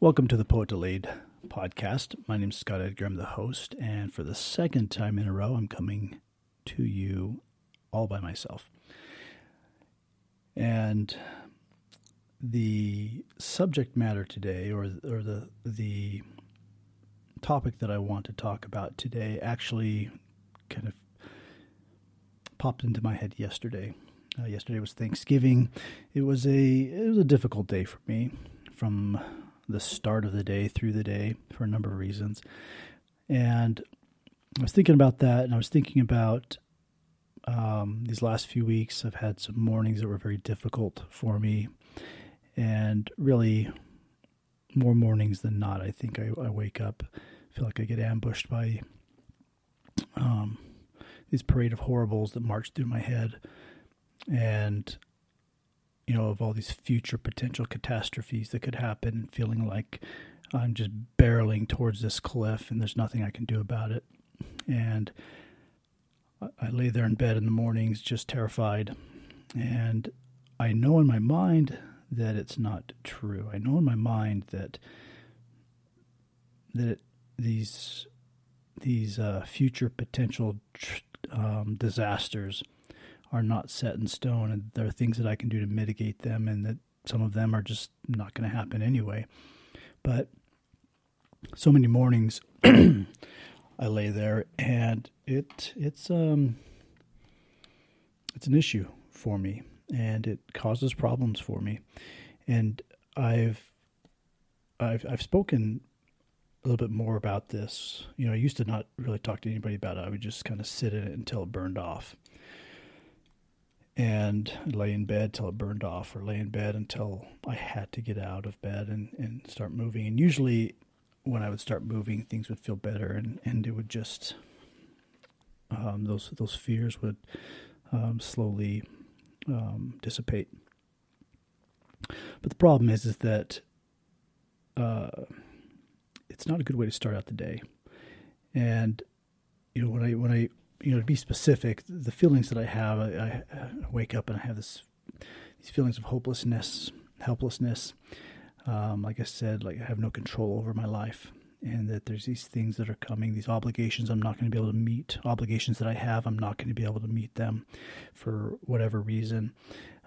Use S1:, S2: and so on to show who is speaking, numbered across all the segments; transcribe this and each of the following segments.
S1: Welcome to the Poet Delayed podcast. My name is Scott Edgar. I'm the host, and for the second time in a row, I'm coming to you all by myself. And the subject matter today, or or the the topic that I want to talk about today, actually kind of popped into my head yesterday. Uh, yesterday was Thanksgiving. It was a it was a difficult day for me from the start of the day through the day for a number of reasons. And I was thinking about that, and I was thinking about um, these last few weeks. I've had some mornings that were very difficult for me, and really more mornings than not. I think I, I wake up, feel like I get ambushed by um, these parade of horribles that march through my head, and you know, of all these future potential catastrophes that could happen, feeling like I'm just barreling towards this cliff and there's nothing I can do about it. And I lay there in bed in the mornings just terrified. And I know in my mind that it's not true. I know in my mind that that these these uh, future potential um, disasters are not set in stone and there are things that I can do to mitigate them and that some of them are just not going to happen anyway. But so many mornings I lay there and it it's um it's an issue for me and it causes problems for me. And I've I've I've spoken a little bit more about this. You know, I used to not really talk to anybody about it. I would just kind of sit in it until it burned off and lay in bed till it burned off, or lay in bed until I had to get out of bed and, and start moving. And usually, when I would start moving, things would feel better, and, and it would just um, those those fears would um, slowly um, dissipate. But the problem is, is that uh, it's not a good way to start out the day. And you know, when I when I you know, to be specific, the feelings that I have, I, I, wake up and I have this these feelings of hopelessness, helplessness. Um, like I said, like I have no control over my life, and that there's these things that are coming, these obligations I'm not going to be able to meet, obligations that I have, I'm not going to be able to meet them for whatever reason,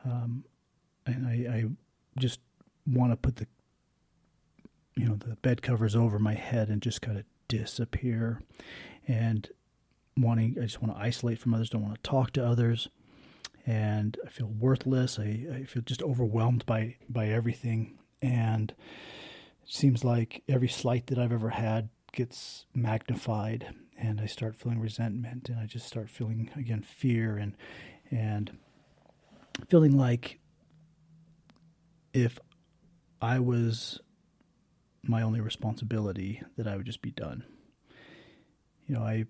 S1: um, and I, I just want to put the you know the bed covers over my head and just kind of disappear, and wanting, I just want to isolate from others, don't want to talk to others, and I feel worthless. I, I feel just overwhelmed by by everything, and it seems like every slight that I've ever had gets magnified, and I start feeling resentment, and I just start feeling again fear and and feeling like if I was my only responsibility, that I would just be done. You know, I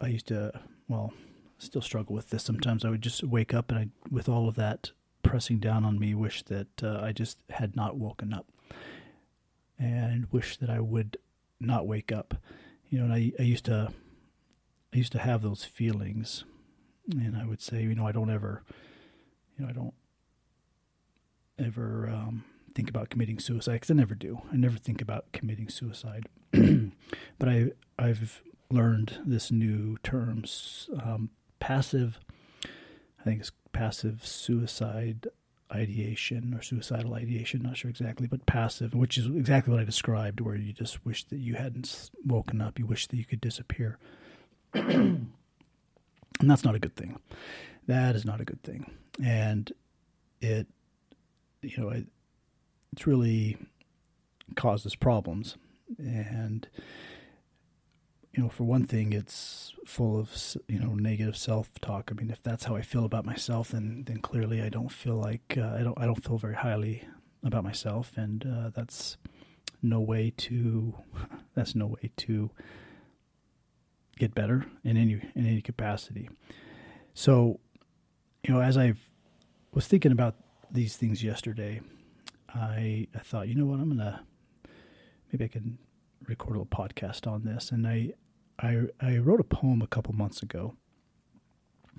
S1: I used to, well, still struggle with this. Sometimes I would just wake up and I, with all of that pressing down on me, wish that uh, I just had not woken up, and wish that I would not wake up. You know, and I, I used to, I used to have those feelings, and I would say, you know, I don't ever, you know, I don't ever um, think about committing suicide because I never do. I never think about committing suicide, but I, I've learned this new term, um, passive. I think it's passive suicide ideation or suicidal ideation. Not sure exactly, but passive, which is exactly what I described, where you just wish that you hadn't woken up. You wish that you could disappear, and that's not a good thing. That is not a good thing, and it, you know, it, it's really causes problems, and you know, for one thing, it's full of you know negative self-talk. I mean, if that's how I feel about myself, then then clearly I don't feel like uh, I don't I don't feel very highly about myself, and uh, that's no way to that's no way to get better in any in any capacity. So, you know, as I was thinking about these things yesterday, I I thought, you know what, I'm gonna maybe I can record a little podcast on this, and I, I, I wrote a poem a couple months ago.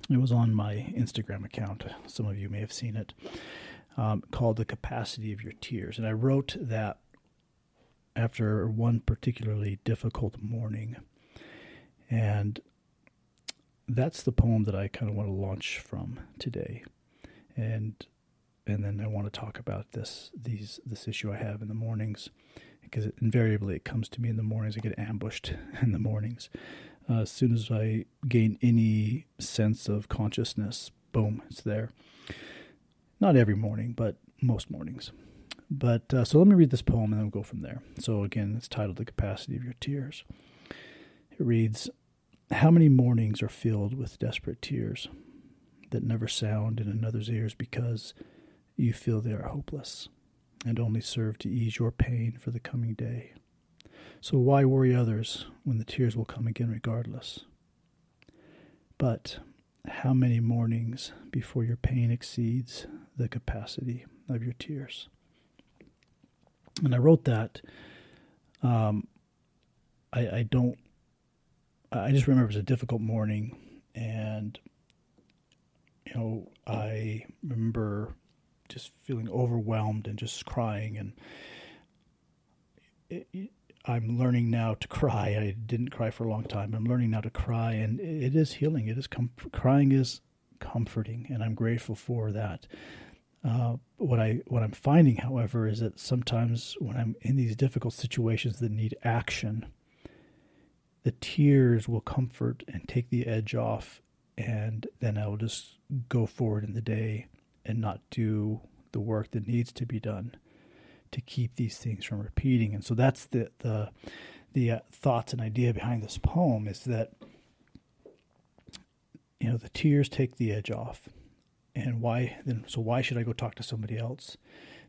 S1: It was on my Instagram account. Some of you may have seen it. Um, called "The Capacity of Your Tears," and I wrote that after one particularly difficult morning. And that's the poem that I kind of want to launch from today. And and then I want to talk about this these this issue I have in the mornings because invariably it comes to me in the mornings. I get ambushed in the mornings. Uh, as soon as I gain any sense of consciousness, boom, it's there. Not every morning, but most mornings. But uh, so let me read this poem and then we'll go from there. So again, it's titled "The Capacity of Your Tears." It reads, "How many mornings are filled with desperate tears that never sound in another's ears because you feel they are hopeless and only serve to ease your pain for the coming day. So why worry others when the tears will come again regardless? But how many mornings before your pain exceeds the capacity of your tears? And I wrote that. Um, I, I don't. I just remember it was a difficult morning, and you know, I remember just feeling overwhelmed and just crying. And it, it, I'm learning now to cry. I didn't cry for a long time. I'm learning now to cry, and it is healing. It is com- crying is comforting, and I'm grateful for that. Uh, what I what I'm finding, however, is that sometimes when I'm in these difficult situations that need action, the tears will comfort and take the edge off, and then I will just go forward in the day and not do the work that needs to be done to keep these things from repeating. And so that's the the the uh, thoughts and idea behind this poem is that you know the tears take the edge off, and why then? So why should I go talk to somebody else?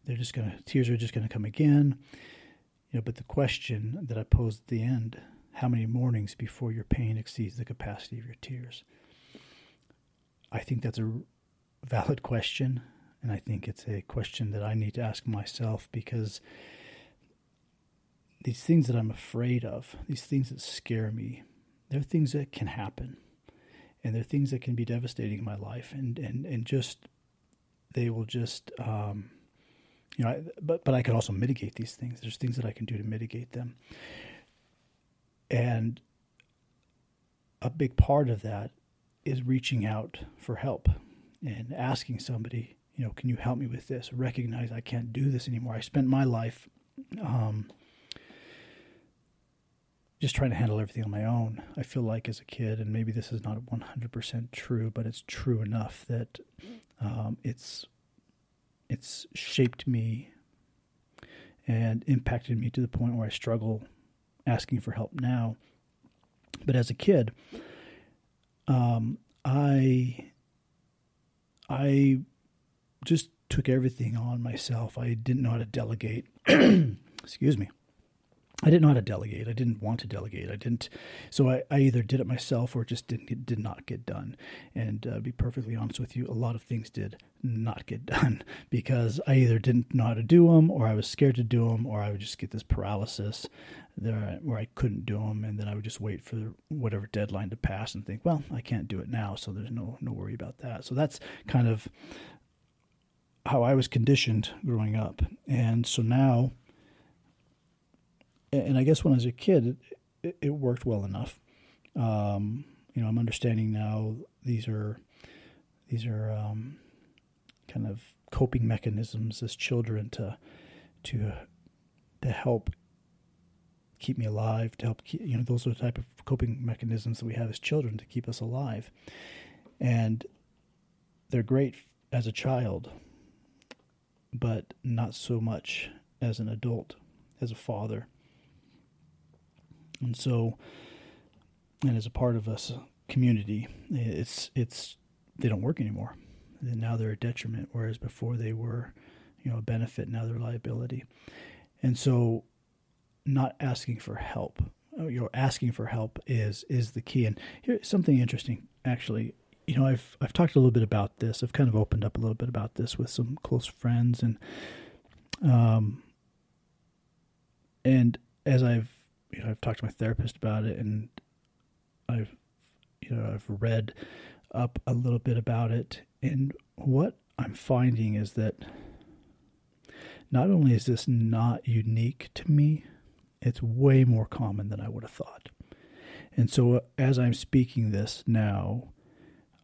S1: They're just gonna tears are just gonna come again, you know. But the question that I posed at the end: How many mornings before your pain exceeds the capacity of your tears? I think that's a valid question. And I think it's a question that I need to ask myself because these things that I'm afraid of, these things that scare me, they're things that can happen. And they're things that can be devastating in my life. And, and, and just, they will just, um, you know, but, but I can also mitigate these things. There's things that I can do to mitigate them. And a big part of that is reaching out for help and asking somebody, you know, can you help me with this? Recognize I can't do this anymore. I spent my life um, just trying to handle everything on my own. I feel like as a kid, and maybe this is not 100% true, but it's true enough that um, it's it's shaped me and impacted me to the point where I struggle asking for help now. But as a kid, um, I I just took everything on myself. I didn't know how to delegate. Excuse me. I didn't know how to delegate. I didn't want to delegate. I didn't. So I, I either did it myself or just didn't get, did not get done. And uh, be perfectly honest with you, a lot of things did not get done because I either didn't know how to do them, or I was scared to do them, or I would just get this paralysis there where I couldn't do them, and then I would just wait for whatever deadline to pass and think, well, I can't do it now, so there's no no worry about that. So that's kind of how I was conditioned growing up, and so now and I guess when I was a kid, it, it worked well enough. Um, you know, I'm understanding now these are these are um, kind of coping mechanisms as children to to to help keep me alive, to help keep, you know those are the type of coping mechanisms that we have as children to keep us alive, and they're great as a child, but not so much as an adult, as a father. And so, and as a part of us community, it's it's they don't work anymore. And now they're a detriment, whereas before they were, you know, a benefit. Now they're a liability. And so, not asking for help, uh, you know, asking for help is is the key. And here's something interesting, actually. You know, I've I've talked a little bit about this. I've kind of opened up a little bit about this with some close friends, and um, and as I've you know, I've talked to my therapist about it, and I've you know I've read up a little bit about it, and what I'm finding is that not only is this not unique to me, It's way more common than I would have thought. And so, uh, as I'm speaking this now,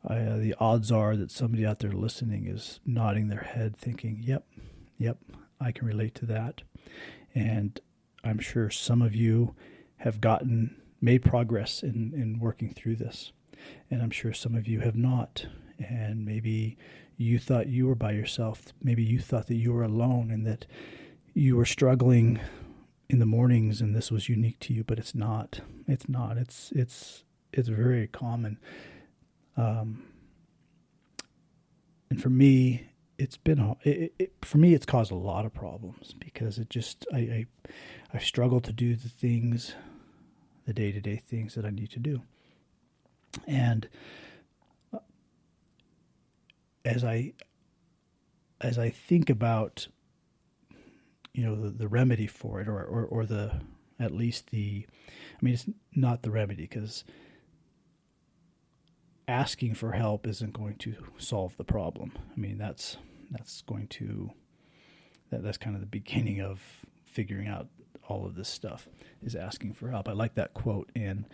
S1: uh, the odds are that somebody out there listening is nodding their head, thinking, "Yep, yep, I can relate to that." And I'm sure some of you have gotten made progress in in working through this, and I'm sure some of you have not. And maybe you thought you were by yourself. Maybe you thought that you were alone and that you were struggling in the mornings and this was unique to you, but it's not. It's not. It's it's it's very common. Um, and for me, it's been it, it, for me. It's caused a lot of problems because it just I I, I struggle to do the things, the day to day things that I need to do, and uh, as I as I think about you know the, the remedy for it or, or or the at least the I mean it's not the remedy because asking for help isn't going to solve the problem. I mean that's that's going to that, that's kind of the beginning of figuring out all of this stuff is asking for help. I like that quote in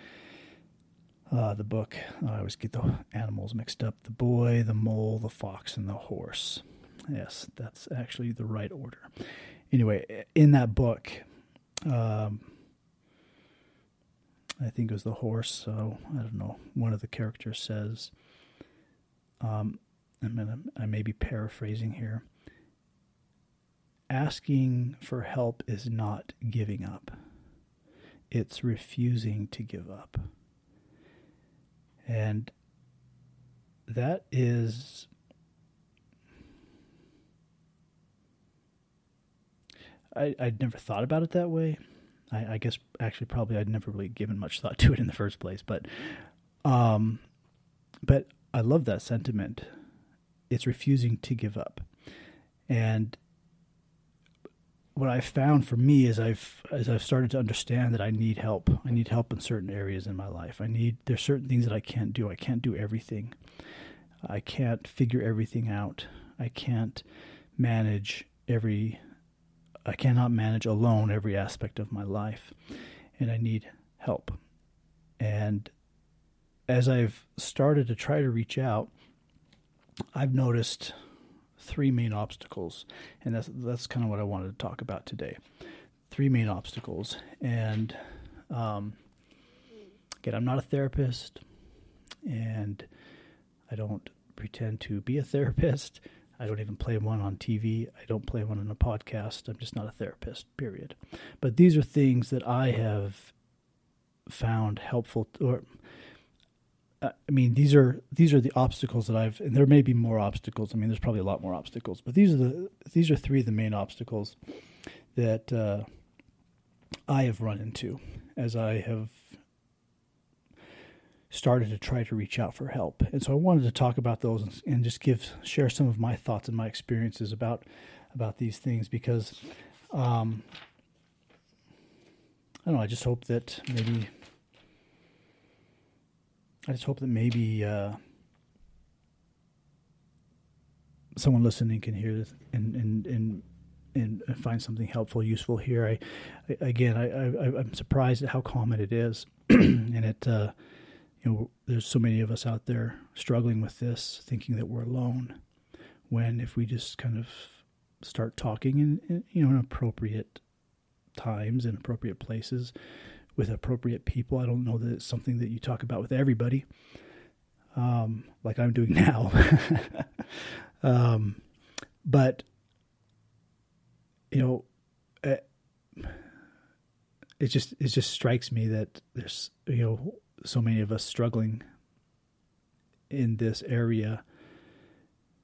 S1: uh, the book. I always get the animals mixed up: the boy, the mole, the fox, and the horse. Yes, that's actually the right order anyway, in that book, um, I think it was the horse. So I don't know. One of the characters says, um, I'm I may be paraphrasing here. Asking for help is not giving up. It's refusing to give up. And that is I, I'd never thought about it that way. I, I, guess actually probably I'd never really given much thought to it in the first place, but um, but I love that sentiment. It's refusing to give up, and what I've found for me is I've as I've started to understand that I need help. I need help in certain areas in my life. I need there's certain things that I can't do. I can't do everything. I can't figure everything out. I can't manage every I cannot manage alone every aspect of my life, and I need help. And as I've started to try to reach out, I've noticed three main obstacles, and that's that's kind of what I wanted to talk about today. Three main obstacles, and um, again, I'm not a therapist, and I don't pretend to be a therapist. I don't even play one on TV. I don't play one on a podcast. I'm just not a therapist, period. But these are things that I have found helpful or uh, I mean these are these are the obstacles that I've and there may be more obstacles. I mean there's probably a lot more obstacles, but these are the these are three of the main obstacles that uh, I have run into as I have started to try to reach out for help. And so I wanted to talk about those and, just give share some of my thoughts and my experiences about about these things because um, I don't know. I just hope that maybe I just hope that maybe uh, someone listening can hear this and and and and find something helpful, useful here. I, I again, I, I I'm surprised at how common it is, and it. Uh, you know, there's so many of us out there struggling with this, thinking that we're alone. When if we just kind of start talking in, in you know in appropriate times in appropriate places with appropriate people, I don't know that it's something that you talk about with everybody, um, like I'm doing now. um, but you know, it, it just it just strikes me that there's you know so many of us struggling in this area,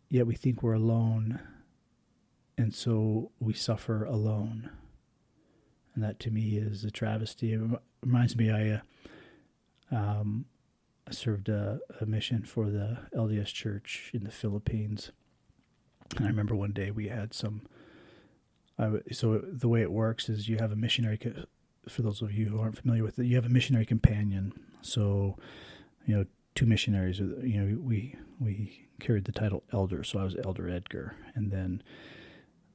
S1: yet we think we're alone, and so we suffer alone. And that to me is a travesty. It reminds me, I, uh, um, I served a, a mission for the LDS Church in the Philippines, and I remember one day we had some. I, so the way it works is you have a missionary. For those of you who aren't familiar with it, you have a missionary companion so, you know, two missionaries. You know, we we carried the title elder, so I was Elder Edgar, and then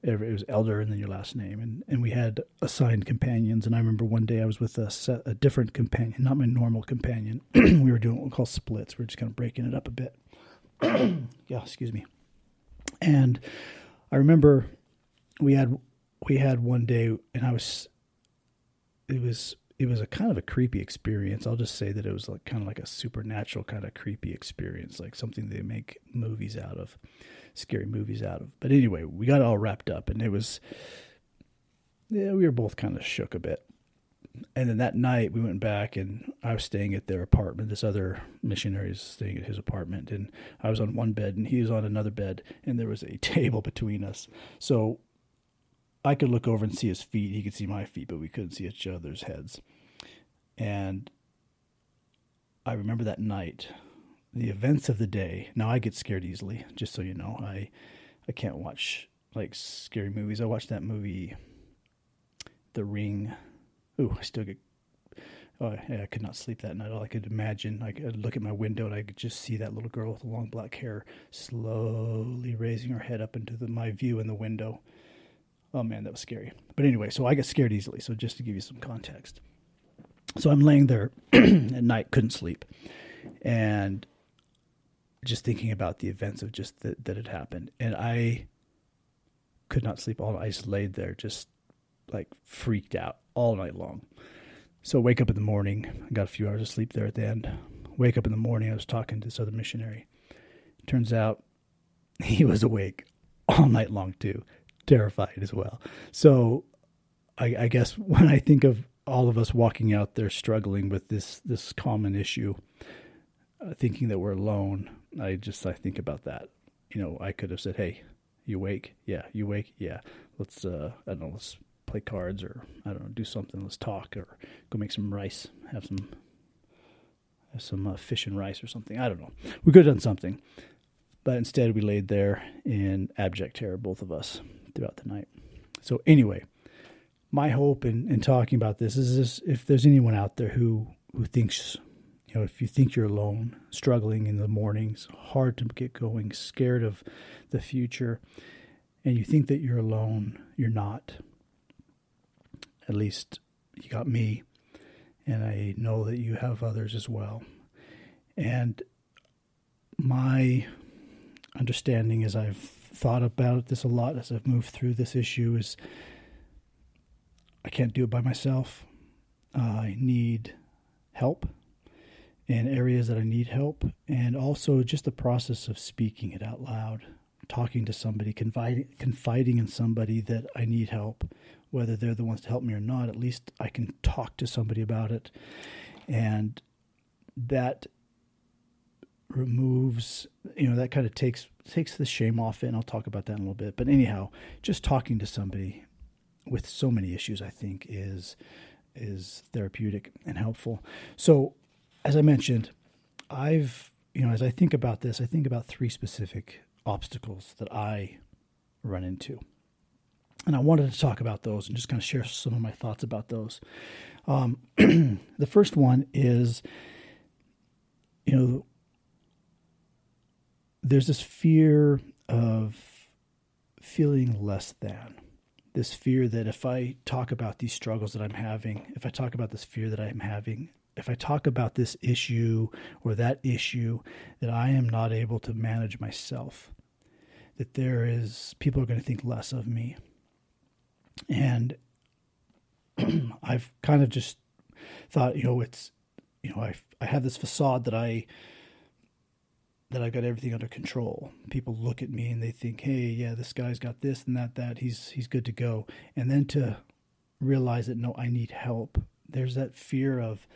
S1: It was elder and then your last name, and and we had assigned companions. And I remember one day I was with a set, a different companion, not my normal companion. we were doing what we call splits. We are just kind of breaking it up a bit. yeah, excuse me. And I remember we had we had one day, and I was it was it was a kind of a creepy experience. I'll just say that it was like kind of like a supernatural kind of creepy experience, like something they make movies out of, scary movies out of. But anyway, we got all wrapped up, and it was yeah, we were both kind of shook a bit. And then that night we went back, and I was staying at their apartment. This other missionary is staying at his apartment, and I was on one bed, and he was on another bed, and there was a table between us. So I could look over and see his feet. He could see my feet, but we couldn't see each other's heads. And I remember that night, the events of the day. Now I get scared easily, just so you know. I I can't watch like scary movies. I watched that movie, The Ring. Ooh, I still get. Oh, I could not sleep that night. All I could imagine, I could look at my window and I could just see that little girl with the long black hair slowly raising her head up into the, my view in the window Oh man, that was scary. But anyway, so I get scared easily. So just to give you some context. So I'm laying there at night, couldn't sleep. And just thinking about the events of just that, that had happened. And I could not sleep all night. I just laid there, just like freaked out all night long. So wake up in the morning. I got a few hours of sleep there at the end. Wake up in the morning. I was talking to this other missionary. Turns out he was awake all night long too terrified as well. So I, I, guess when I think of all of us walking out there struggling with this this common issue, uh, thinking that we're alone, I just I think about that. You know, I could have said, "Hey, you wake? Yeah, you wake? Yeah. Let's uh, I don't know, let's play cards or I don't know, do something. Let's talk or go make some rice, have some have some uh, fish and rice or something. I don't know. We could have done something." But instead, we laid there in abject terror, both of us throughout the night. So, anyway, my hope in, in talking about this is this, if there's anyone out there who, who thinks, you know, if you think you're alone, struggling in the mornings, hard to get going, scared of the future, and you think that you're alone, you're not. At least you got me, and I know that you have others as well. And my understanding as I've thought about this a lot as I've moved through this issue is I can't do it by myself. I need help in areas that I need help, and also just the process of speaking it out loud, talking to somebody, confiding, confiding in somebody that I need help, whether they're the ones to help me or not. At least I can talk to somebody about it, and that removes you know that kind of takes takes the shame off it and i'll talk about that in a little bit. But anyhow just talking to somebody with so many issues i think is is therapeutic and helpful. So as i mentioned i've you know as i think about this i think about three specific obstacles that i run into. And i wanted to talk about those and just kind of share some of my thoughts about those. Um, the first one is you know there's this fear of feeling less than. This fear that if I talk about these struggles that I'm having, if I talk about this fear that I'm having, if I talk about this issue or that issue, that I am not able to manage myself, that there is people are going to think less of me. And I've kind of just thought, you know, it's, you know, I I have this facade that I that I've got everything under control. People look at me and they think, "Hey, yeah, this guy's got this and that that. He's he's good to go." And then to realize that no, I need help. There's that fear of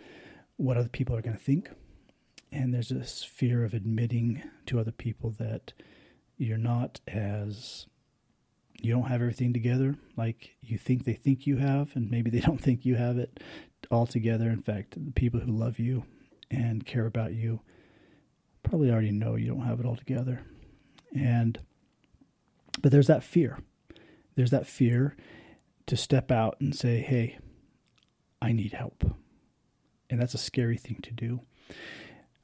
S1: what other people are going to think. And there's this fear of admitting to other people that you're not as you don't have everything together like you think they think you have and maybe they don't think you have it all together. In fact, the people who love you and care about you probably already know you don't have it all together. And but there's that fear. There's that fear to step out and say, "Hey, I need help." And that's a scary thing to do.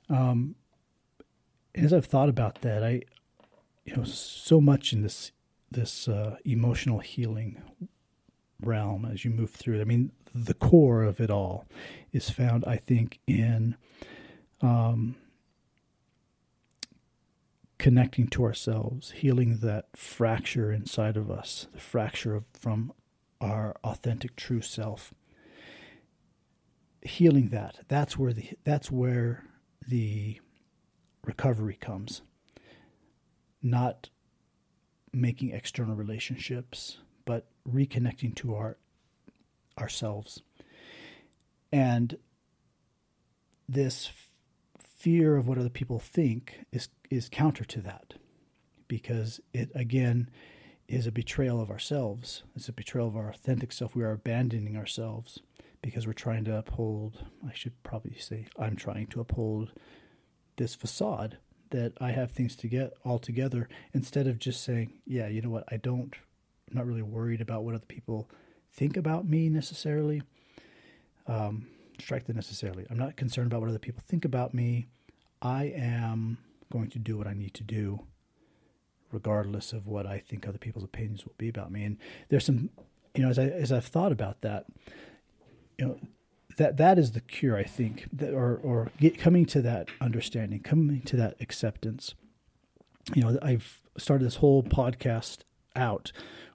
S1: Um, as I've thought about that, I, you know, so much in this this uh, emotional healing realm as you move through. it. I mean, the core of it all is found, I think, in um, connecting to ourselves, healing that fracture inside of us, the fracture of, from our authentic true self. Healing that. That's where the that's where the recovery comes. Not making external relationships, but reconnecting to our ourselves. And this fear of what other people think is is counter to that because it again is a betrayal of ourselves. It's a betrayal of our authentic self. We are abandoning ourselves because we're trying to uphold, I should probably say, I'm trying to uphold this facade that I have things to get all together instead of just saying, yeah, you know what, I don't, I'm not really worried about what other people think about me necessarily. Um, strike the necessarily. I'm not concerned about what other people think about me. I am going to do what I need to do, regardless of what I think other people's opinions will be about me. And there's some, you know, as I as I've thought about that, you know, that that is the cure, I think, that or or get, coming to that understanding, coming to that acceptance. You know, I've started this whole podcast out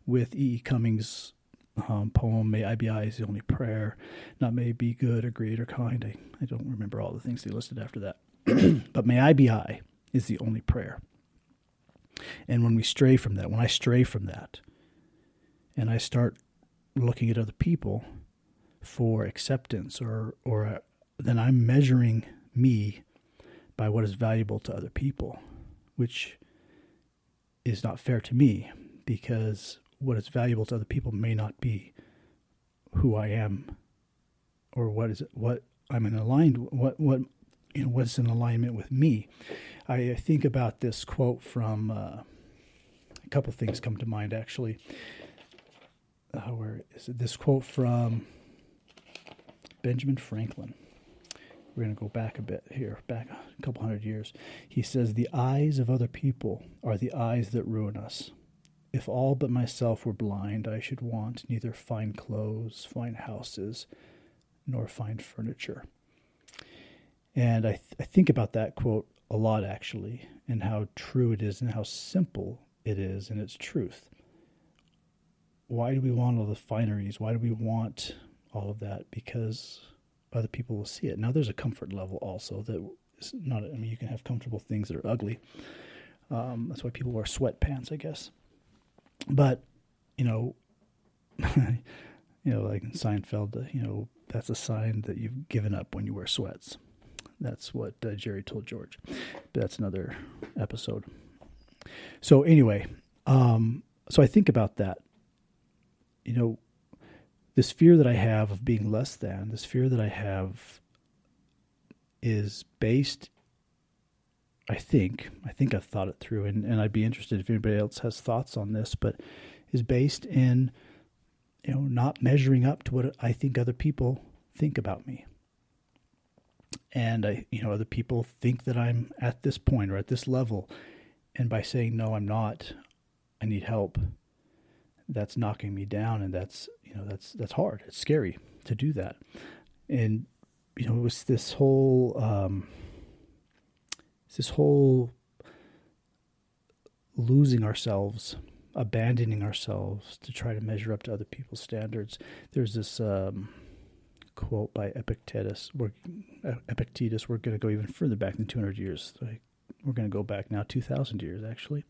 S1: with E. E. Cummings' um, poem, May I Be I is the only prayer, not may be good or great or kind. I, I don't remember all the things he listed after that. but may I be I is the only prayer. And when we stray from that, when I stray from that, and I start looking at other people for acceptance, or or uh, then I'm measuring me by what is valuable to other people, which is not fair to me because what is valuable to other people may not be who I am or what is what I'm in aligned what what you know what's in alignment with me. I think about this quote from uh, a couple things come to mind actually. Uh, where is it? This quote from Benjamin Franklin. We're going to go back a bit here, back a couple hundred years. He says, The eyes of other people are the eyes that ruin us. If all but myself were blind, I should want neither fine clothes, fine houses, nor fine furniture. And I, th- I think about that quote a lot, actually, and how true it is and how simple it is in its truth. Why do we want all the fineries? Why do we want all of that? Because other people will see it. Now, there's a comfort level also that is not, I mean, you can have comfortable things that are ugly. Um, that's why people wear sweatpants, I guess. But, you know, you know, like Seinfeld, you know, that's a sign that you've given up when you wear sweats. That's what uh, Jerry told George. But that's another episode. So anyway, um, so I think about that. You know, this fear that I have of being less than, this fear that I have is based I think, I think I've thought it through and, and I'd be interested if anybody else has thoughts on this, but is based in you know, not measuring up to what I think other people think about me and I, you know, other people think that I'm at this point or at this level, and by saying no, I'm not, I need help. That's knocking me down, and that's you know that's that's hard. It's scary to do that, and you know it was this whole um, this whole losing ourselves, abandoning ourselves to try to measure up to other people's standards. There's this. Um, quote by Epictetus. We're, Epictetus, we're going to go even further back than 200 years. We're going to go back now 2,000 years, actually.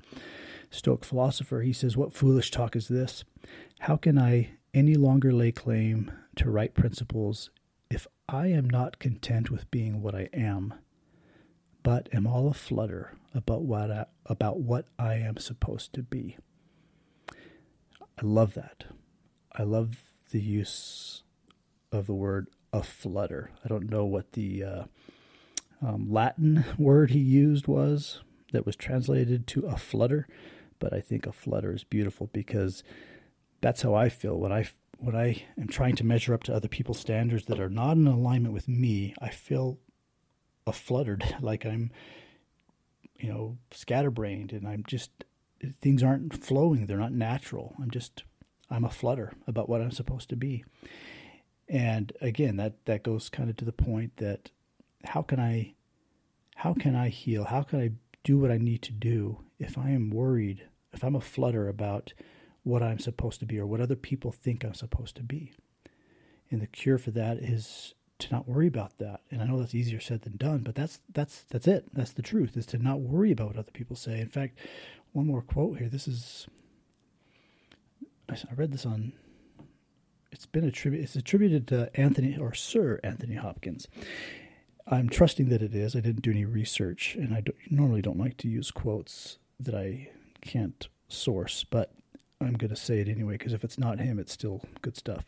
S1: Stoic philosopher, he says, What foolish talk is this? How can I any longer lay claim to right principles if I am not content with being what I am, but am all aflutter about what I, about what I am supposed to be? I love that. I love the use of the word aflutter. I don't know what the uh, um, Latin word he used was that was translated to a flutter, but I think a flutter is beautiful because that's how I feel when I when I am trying to measure up to other people's standards that are not in alignment with me. I feel a fluttered, like I'm, you know, scatterbrained, and I'm just things aren't flowing. They're not natural. I'm just I'm a flutter about what I'm supposed to be. And again, that that goes kind of to the point that how can I how can I heal? How can I do what I need to do if I am worried, if I'm a flutter about what I'm supposed to be or what other people think I'm supposed to be? And the cure for that is to not worry about that. And I know that's easier said than done, but that's that's that's it. That's the truth is to not worry about what other people say. In fact, one more quote here. This is I read this on it's been attributed it's attributed to Anthony or Sir Anthony Hopkins. I'm trusting that it is. I didn't do any research, and I don't, normally don't like to use quotes that I can't source, but I'm going to say it anyway because if it's not him, it's still good stuff.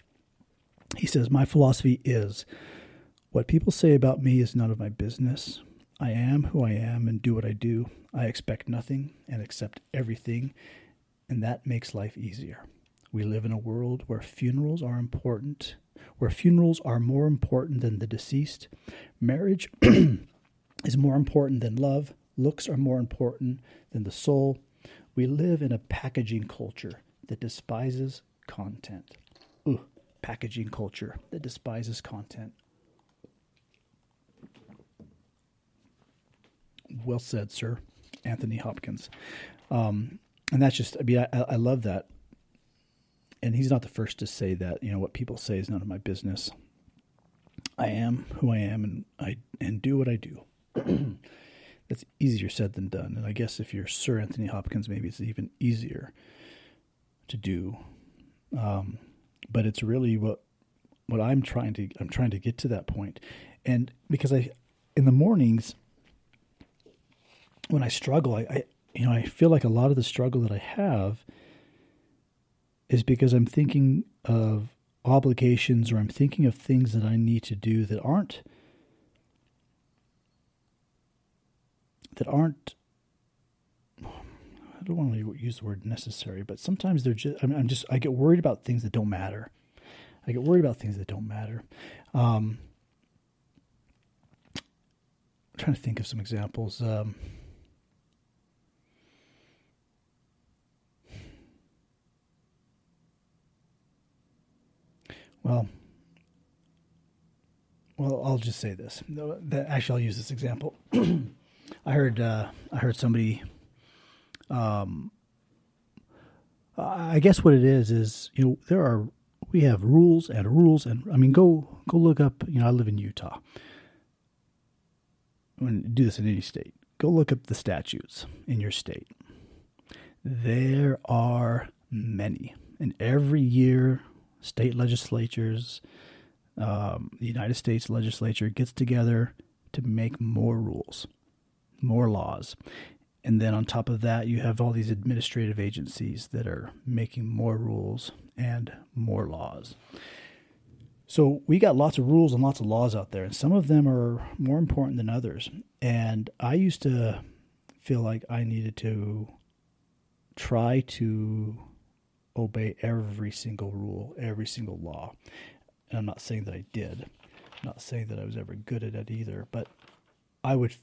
S1: He says, My philosophy is what people say about me is none of my business. I am who I am and do what I do. I expect nothing and accept everything, and that makes life easier. We live in a world where funerals are important, where funerals are more important than the deceased. Marriage is more important than love. Looks are more important than the soul. We live in a packaging culture that despises content. Ooh, packaging culture that despises content. Well said, sir. Anthony Hopkins. Um, and that's just, I mean, I, I love that. And he's not the first to say that, you know, what people say is none of my business. I am who I am and I and do what I do. That's easier said than done. And I guess if you're Sir Anthony Hopkins, maybe it's even easier to do. Um, but it's really what what I'm trying to I'm trying to get to that point. And because I in the mornings when I struggle, I, I you know, I feel like a lot of the struggle that I have is because I'm thinking of obligations or I'm thinking of things that I need to do that aren't that aren't I don't want to use the word necessary, but sometimes they're just I'm, just I get worried about things that don't matter. I get worried about things that don't matter. Um, I'm trying to think of some examples. Um, Well, well, I'll just say this. Actually, I'll use this example. I heard uh, I heard somebody. Um, I guess what it is is you know there are we have rules and rules and I mean go go look up you know I live in Utah. I mean, do this in any state. Go look up the statutes in your state. There are many, and every year state legislatures, um, the United States legislature gets together to make more rules, more laws. And then on top of that, you have all these administrative agencies that are making more rules and more laws. So we got lots of rules and lots of laws out there, and some of them are more important than others. And I used to feel like I needed to try to obey every single rule, every single law. And I'm not saying that I did. I'm not saying that I was ever good at it either, but I would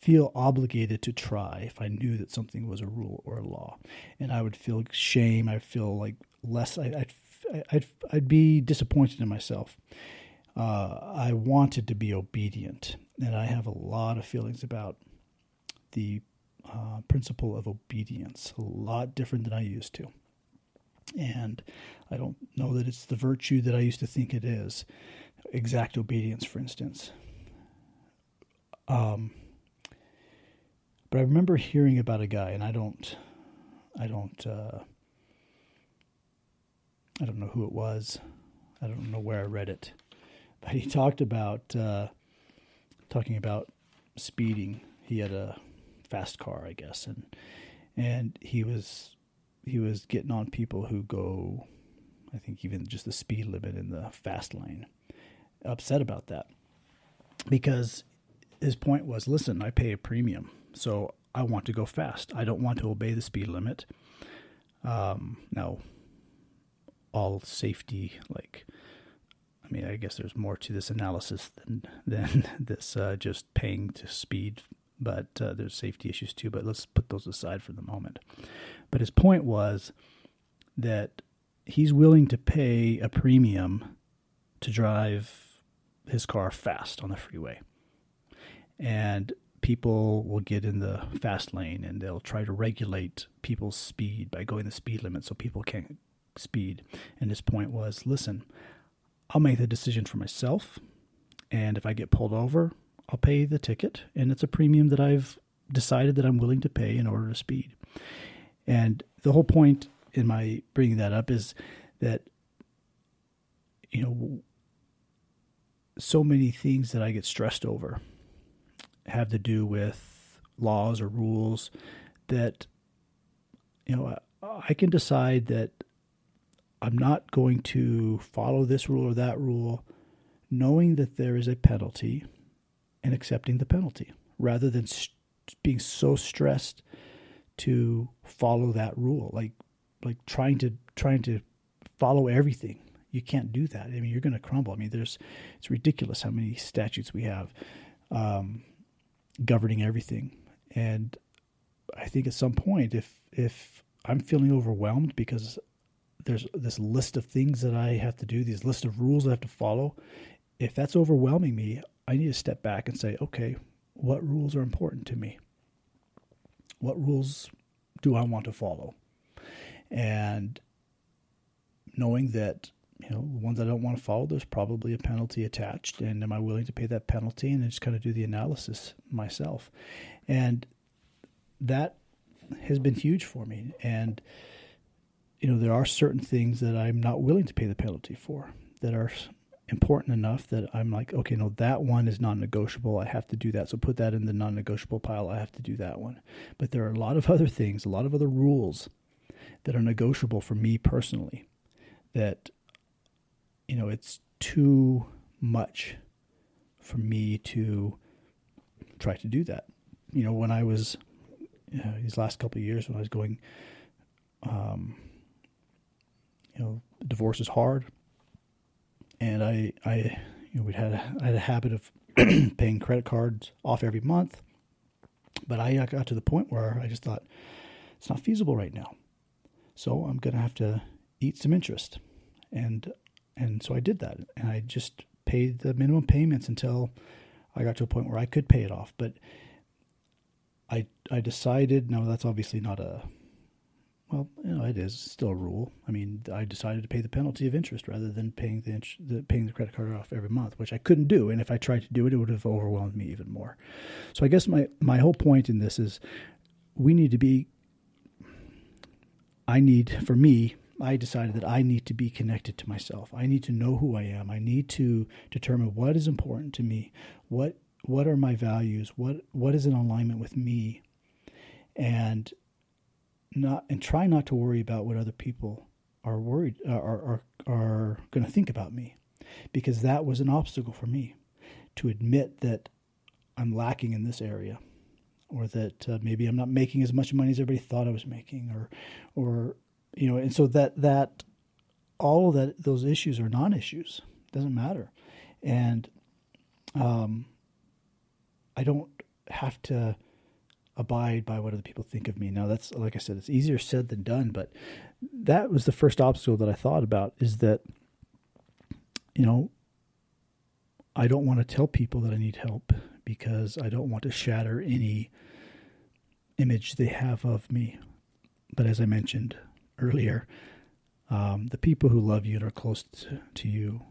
S1: feel obligated to try if I knew that something was a rule or a law. And I would feel shame. I'd feel like less, I, would I'd, I'd be disappointed in myself. Uh, I wanted to be obedient, and I have a lot of feelings about the uh, principle of obedience, a lot different than I used to. And I don't know that it's the virtue that I used to think it is. Exact obedience, for instance. Um, but I remember hearing about a guy, and I don't, I don't, uh, I don't know who it was. I don't know where I read it, but he talked about uh, talking about speeding. He had a fast car, I guess, and and he was he was getting on people who go, I think even just the speed limit in the fast lane, upset about that because his point was, listen, I pay a premium, so I want to go fast. I don't want to obey the speed limit. Um, now, all safety, like, I mean, I guess there's more to this analysis than than this uh, just paying to speed but uh, there's safety issues too. But let's put those aside for the moment. But his point was that he's willing to pay a premium to drive his car fast on the freeway. And people will get in the fast lane and they'll try to regulate people's speed by going the speed limit so people can't speed. And his point was listen, I'll make the decision for myself. And if I get pulled over, I'll pay the ticket. And it's a premium that I've decided that I'm willing to pay in order to speed. And the whole point in my bringing that up is that, you know, so many things that I get stressed over have to do with laws or rules that, you know, I, I can decide that I'm not going to follow this rule or that rule, knowing that there is a penalty and accepting the penalty rather than st- being so stressed to follow that rule. Like like trying to trying to follow everything. You can't do that. I mean you're going to crumble. I mean there's it's ridiculous how many statutes we have um, governing everything. And i think at some point if if i'm feeling overwhelmed because there's this list of things that I have to do, these list of rules I have to follow. If that's overwhelming me, I need to step back and say, okay, what rules are important to me? What rules do I want to follow? And knowing that, you know, the ones I don't want to follow, there's probably a penalty attached. And am I willing to pay that penalty? And just kind of do the analysis myself. And that has been huge for me. And, you know, there are certain things that I'm not willing to pay the penalty for that are important enough that I'm like, okay, no, that one is non negotiable. I have to do that. So put that in the non negotiable pile. I have to do that one. But there are a lot of other things, a lot of other rules that are negotiable for me personally that, you know, it's too much for me to try to do that. You know, when I was, you know, these last couple of years when I was going, um, you know, divorce is hard, and I, I, you know, we had a, I had a habit of paying credit cards off every month, but I uh, got to the point where I just thought it's not feasible right now, so I'm going to have to eat some interest, and and so I did that, and I just paid the minimum payments until I got to a point where I could pay it off, but. I I decided no that's obviously not a well, you know, it is still a rule. I mean, I decided to pay the penalty of interest rather than paying the, the, paying the credit card off every month, which I couldn't do. And if I tried to do it, it would have overwhelmed me even more. So I guess my my whole point in this is we need to be. I need for me. I decided that I need to be connected to myself. I need to know who I am. I need to determine what is important to me. What what are my values? What what is in alignment with me? And not and try not to worry about what other people are worried are are are going to think about me because that was an obstacle for me to admit that I'm lacking in this area or that uh, maybe I'm not making as much money as everybody thought I was making or or you know and so that that all of that those issues are non-issues doesn't matter. And um I don't have to abide by what other people think of me. Now that's like I said, it's easier said than done, but that was the first obstacle that I thought about is that you know I don't want to tell people that I need help because I don't want to shatter any image they have of me. But as I mentioned earlier, um, the people who love you and are close to, to you,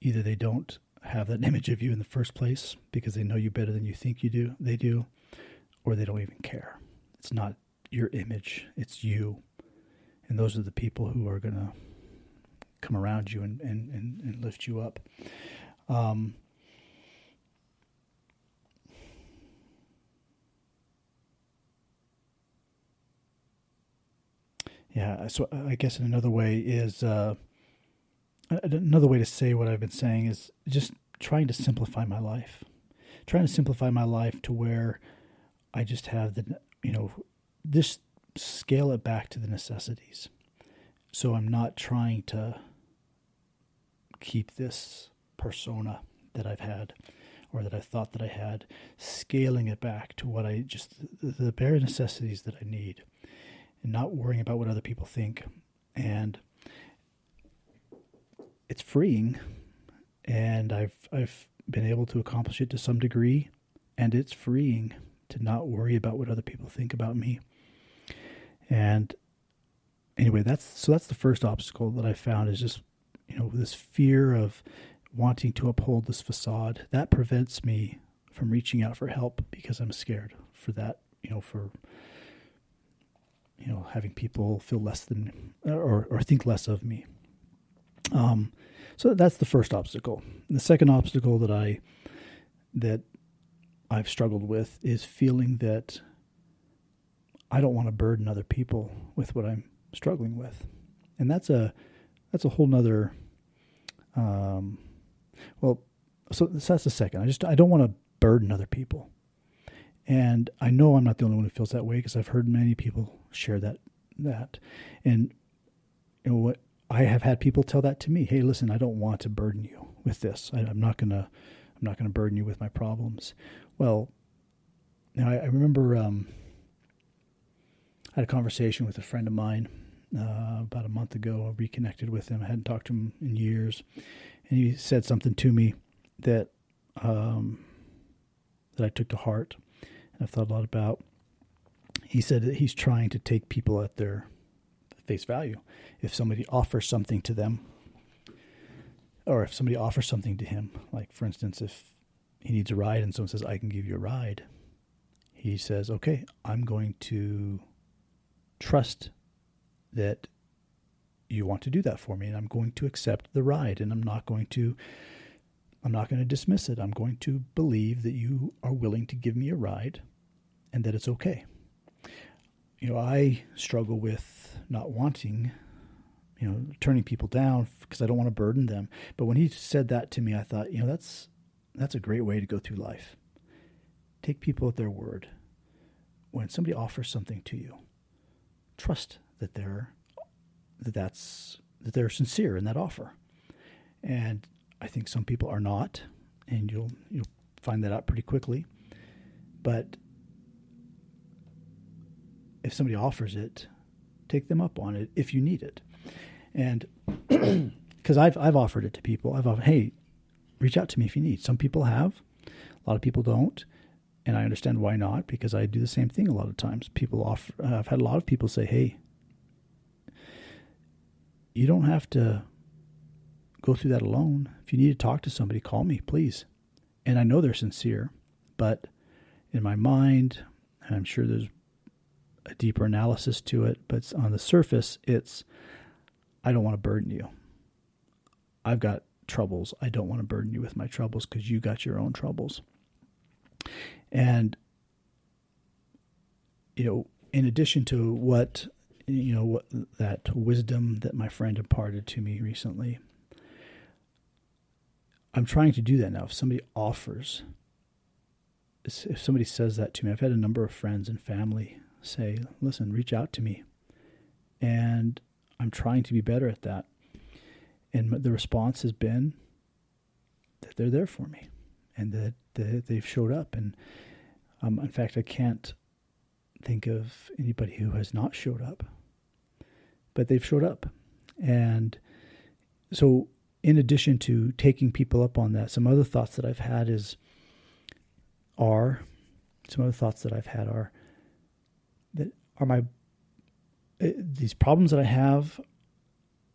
S1: either they don't have that image of you in the first place because they know you better than you think you do, they do, or they don't even care. It's not your image, it's you. And those are the people who are going to come around you and, and, and, and lift you up. Um, yeah, so I guess another way is uh, another way to say what I've been saying is just trying to simplify my life. Trying to simplify my life to where I just have the, you know, this scale it back to the necessities. So I'm not trying to keep this persona that I've had or that I thought that I had, scaling it back to what I just the, bare necessities that I need, and not worrying about what other people think. And it's freeing, and I've I've been able to accomplish it to some degree, and it's freeing to not worry about what other people think about me. And anyway, that's so that's the first obstacle that I found is just you know this fear of wanting to uphold this facade that prevents me from reaching out for help because I'm scared for that you know for you know having people feel less than or or think less of me. Um, so that's the first obstacle. The second obstacle that I that I've struggled with is feeling that I don't want to burden other people with what I'm struggling with, and that's a that's a whole nother. Um, well, so, that's the second. I just I don't want to burden other people, and I know I'm not the only one who feels that way because I've heard many people share that that, and you know what I have had people tell that to me. Hey, listen, I don't want to burden you with this. I, am not gonna I'm not gonna burden you with my problems. Well, now I, I remember um, I had a conversation with a friend of mine uh, about a month ago. I reconnected with him. I hadn't talked to him in years, and he said something to me that um, that I took to heart, and I've thought a lot about. He said that he's trying to take people at their face value. If somebody offers something to them, or if somebody offers something to him, like for instance, if he needs a ride and someone says, I can give you a ride, he says, Okay, I'm going to trust that you want to do that for me and I'm going to accept the ride and I'm not going to I'm not going to dismiss it. I'm going to believe that you are willing to give me a ride and that it's okay. You know, I struggle with not wanting, you know, turning people down because I don't want to burden them. But when he said that to me, I thought, you know, that's that's a great way to go through life. Take people at their word. When somebody offers something to you, trust that they're that that's that they're sincere in that offer. And I think some people are not, and you'll you'll find that out pretty quickly. But if somebody offers it, take them up on it if you need it. And because I've I've offered it to people, I've offered, hey, reach out to me if you need. Some people have, a lot of people don't, and I understand why not because I do the same thing a lot of times. People offer. Uh, I've had a lot of people say, hey, you don't have to go through that alone. If you need to talk to somebody, call me, please. And I know they're sincere, but in my mind, I'm sure there's a deeper analysis to it, but on the surface, it's I don't want to burden you. I've got troubles. I don't want to burden you with my troubles because you got your own troubles. And, you know, in addition to what you know what that wisdom that my friend imparted to me recently i'm trying to do that now if somebody offers if somebody says that to me i've had a number of friends and family say listen reach out to me and i'm trying to be better at that and the response has been that they're there for me and that, they've showed up and um, in fact i can't think of anybody who has not showed up but they've showed up. And so, in addition to taking people up on that, some other thoughts that I've had is are some other thoughts that I've had are that are my uh, these problems that I have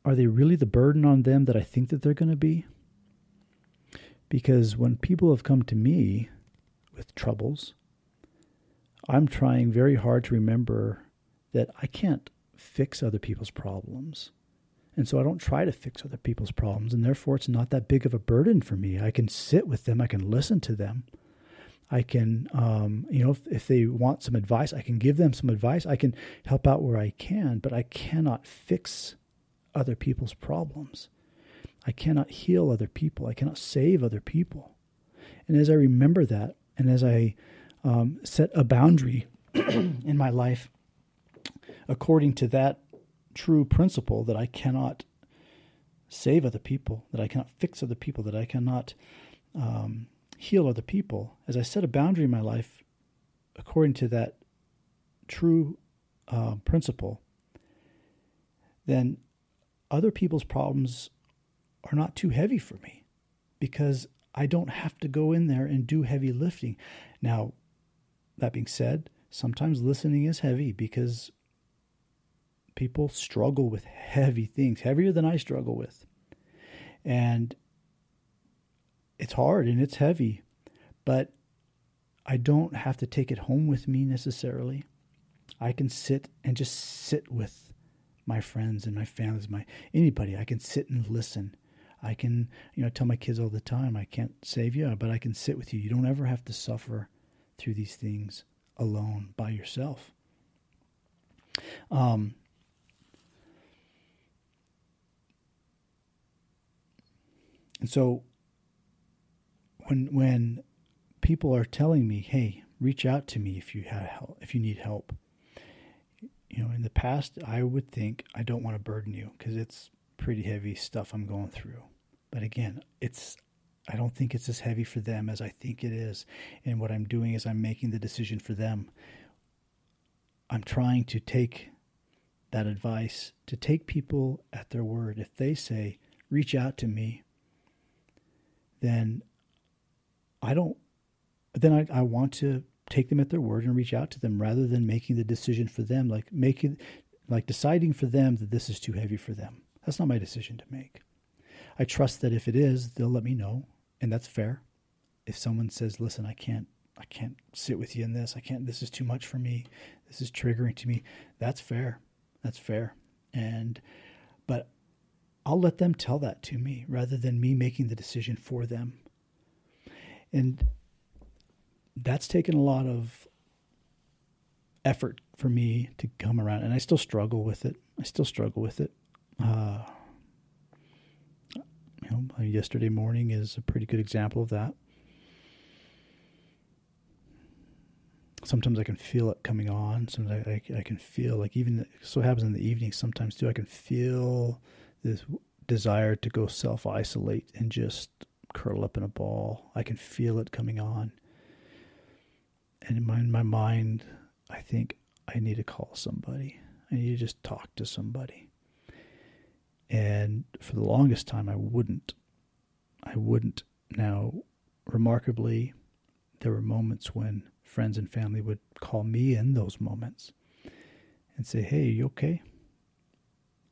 S1: are they really the burden on them that I think that they're going to be? Because when people have come to me with troubles, I'm trying very hard to remember that I can't fix other people's problems. And so I don't try to fix other people's problems, and therefore it's not that big of a burden for me. I can sit with them, I can listen to them. I can, um, you know, if, if they want some advice, I can give them some advice. I can help out where I can, but I cannot fix other people's problems. I cannot heal other people. I cannot save other people. And as I remember that, and as I um, set a boundary in my life according to that true principle that I cannot save other people, that I cannot fix other people, that I cannot um, heal other people, as I set a boundary in my life according to that true uh, principle, then other people's problems are not too heavy for me because I don't have to go in there and do heavy lifting. Now, that being said, sometimes listening is heavy because people struggle with heavy things, heavier than I struggle with. And it's hard and it's heavy, but I don't have to take it home with me necessarily. I can sit and just sit with my friends and my families, my anybody. I can sit and listen. I can, you know, tell my kids all the time, I can't save you, but I can sit with you. You don't ever have to suffer through these things alone by yourself. Um, and so when when people are telling me, "Hey, reach out to me if you have help, if you need help," you know, in the past, I would think I don't want to burden you because it's pretty heavy stuff I'm going through. But again, it's I don't think it's as heavy for them as I think it is. And what I'm doing is I'm making the decision for them. I'm trying to take that advice, to take people at their word. If they say, reach out to me, then I don't, then I, I want to take them at their word and reach out to them rather than making the decision for them, like making, like deciding for them that this is too heavy for them. That's not my decision to make. I trust that if it is, they'll let me know, and that's fair. If someone says, "Listen, I can't, I can't sit with you in this. I can't. This is too much for me. This is triggering to me." That's fair. That's fair. And, but I'll let them tell that to me rather than me making the decision for them. And that's taken a lot of effort for me to come around, and I still struggle with it. I still struggle with it. Uh, you know, yesterday morning is a pretty good example of that. Sometimes I can feel it coming on. Sometimes I, I, I can feel like even so happens in the evening. Sometimes too, I can feel this desire to go self isolate and just curl up in a ball. I can feel it coming on. And in my, in my mind, I think I need to call somebody. I need to just talk to somebody. And for the longest time, I wouldn't. I wouldn't. Now, remarkably, there were moments when friends and family would call me in those moments and say, Hey, you okay?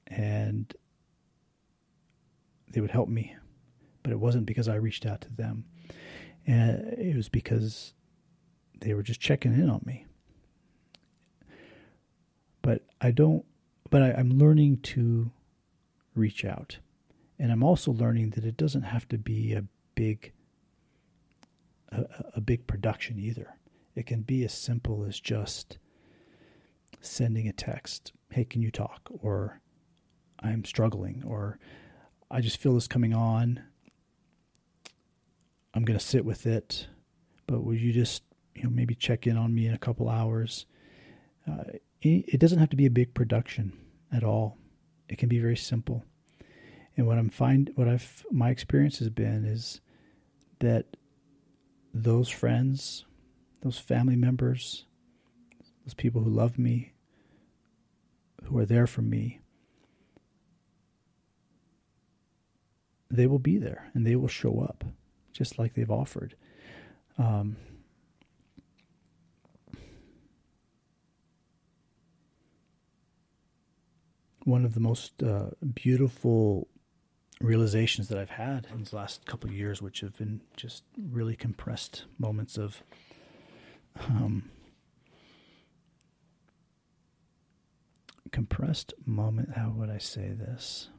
S1: And they would help me. But it wasn't because I reached out to them. And it was because they were just checking in on me. But I don't, but I, I'm learning to reach out. And I'm also learning that it doesn't have to be a big a, a big production either. It can be as simple as just sending a text, "Hey, can you talk?" or "I'm struggling," or "I just feel this coming on. I'm going to sit with it, but would you just, you know, maybe check in on me in a couple hours?" Uh, it doesn't have to be a big production at all. It can be very simple. And what I'm find what I've my experience has been is that those friends, those family members, those people who love me, who are there for me, they will be there and they will show up just like they've offered. Um, one of the most uh, beautiful realizations that I've had in these last couple of years, which have been just really compressed moments of um, compressed moment. How would I say this?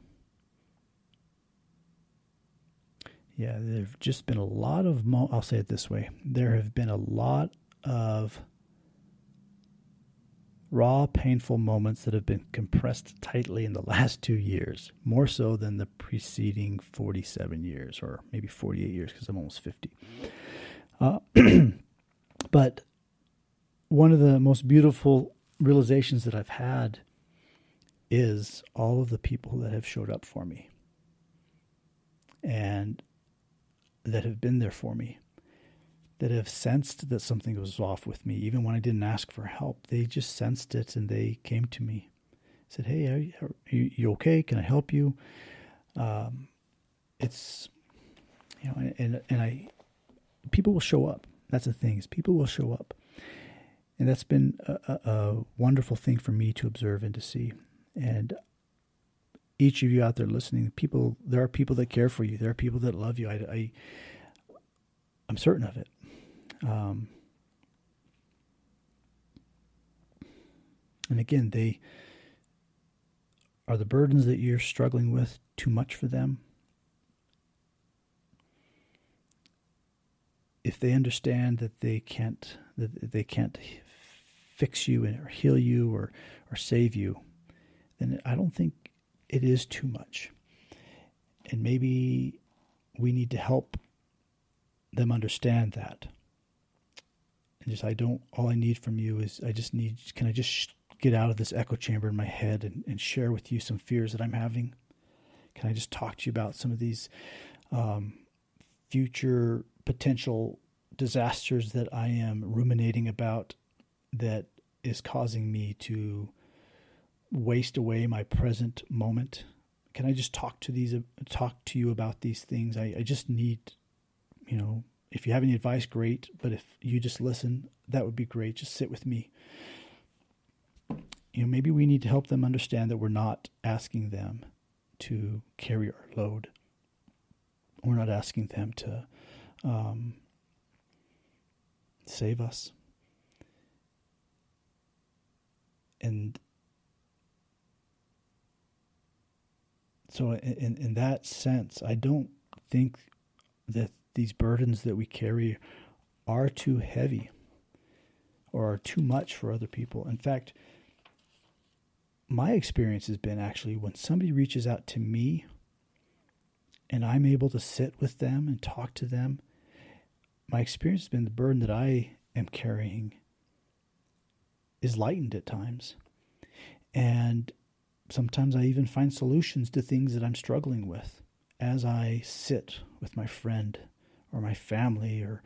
S1: Yeah, there've just been a lot of. Mo- I'll say it this way: there have been a lot of raw, painful moments that have been compressed tightly in the last two years, more so than the preceding 47 years, or maybe 48 years, because I'm almost 50. Uh, but one of the most beautiful realizations that I've had is all of the people that have showed up for me and that have been there for me. That have sensed that something was off with me, even when I didn't ask for help. They just sensed it and they came to me, said, "Hey, are you, are you okay? Can I help you?" Um, it's you know, and and I people will show up. That's the thing is people will show up, and that's been a, a, a wonderful thing for me to observe and to see. And each of you out there listening, people, there are people that care for you. There are people that love you. I, I I'm certain of it. Um, and again, they are the burdens that you're struggling with too much for them. If they understand that they can't that they can't fix you or heal you or or save you, then I don't think it is too much. And maybe we need to help them understand that. And just, I don't, all I need from you is, I just need, can I just get out of this echo chamber in my head and, and share with you some fears that I'm having? Can I just talk to you about some of these um, future potential disasters that I am ruminating about that is causing me to waste away my present moment? Can I just talk to these talk to you about these things? I, I just need, you know, if you have any advice, great. But if you just listen, that would be great. Just sit with me. You know, maybe we need to help them understand that we're not asking them to carry our load. We're not asking them to um, save us. And so, in, in that sense, I don't think that these burdens that we carry are too heavy or are too much for other people. In fact, my experience has been actually when somebody reaches out to me and I'm able to sit with them and talk to them, my experience has been the burden that I am carrying is lightened at times. And sometimes I even find solutions to things that I'm struggling with as I sit with my friend or my family or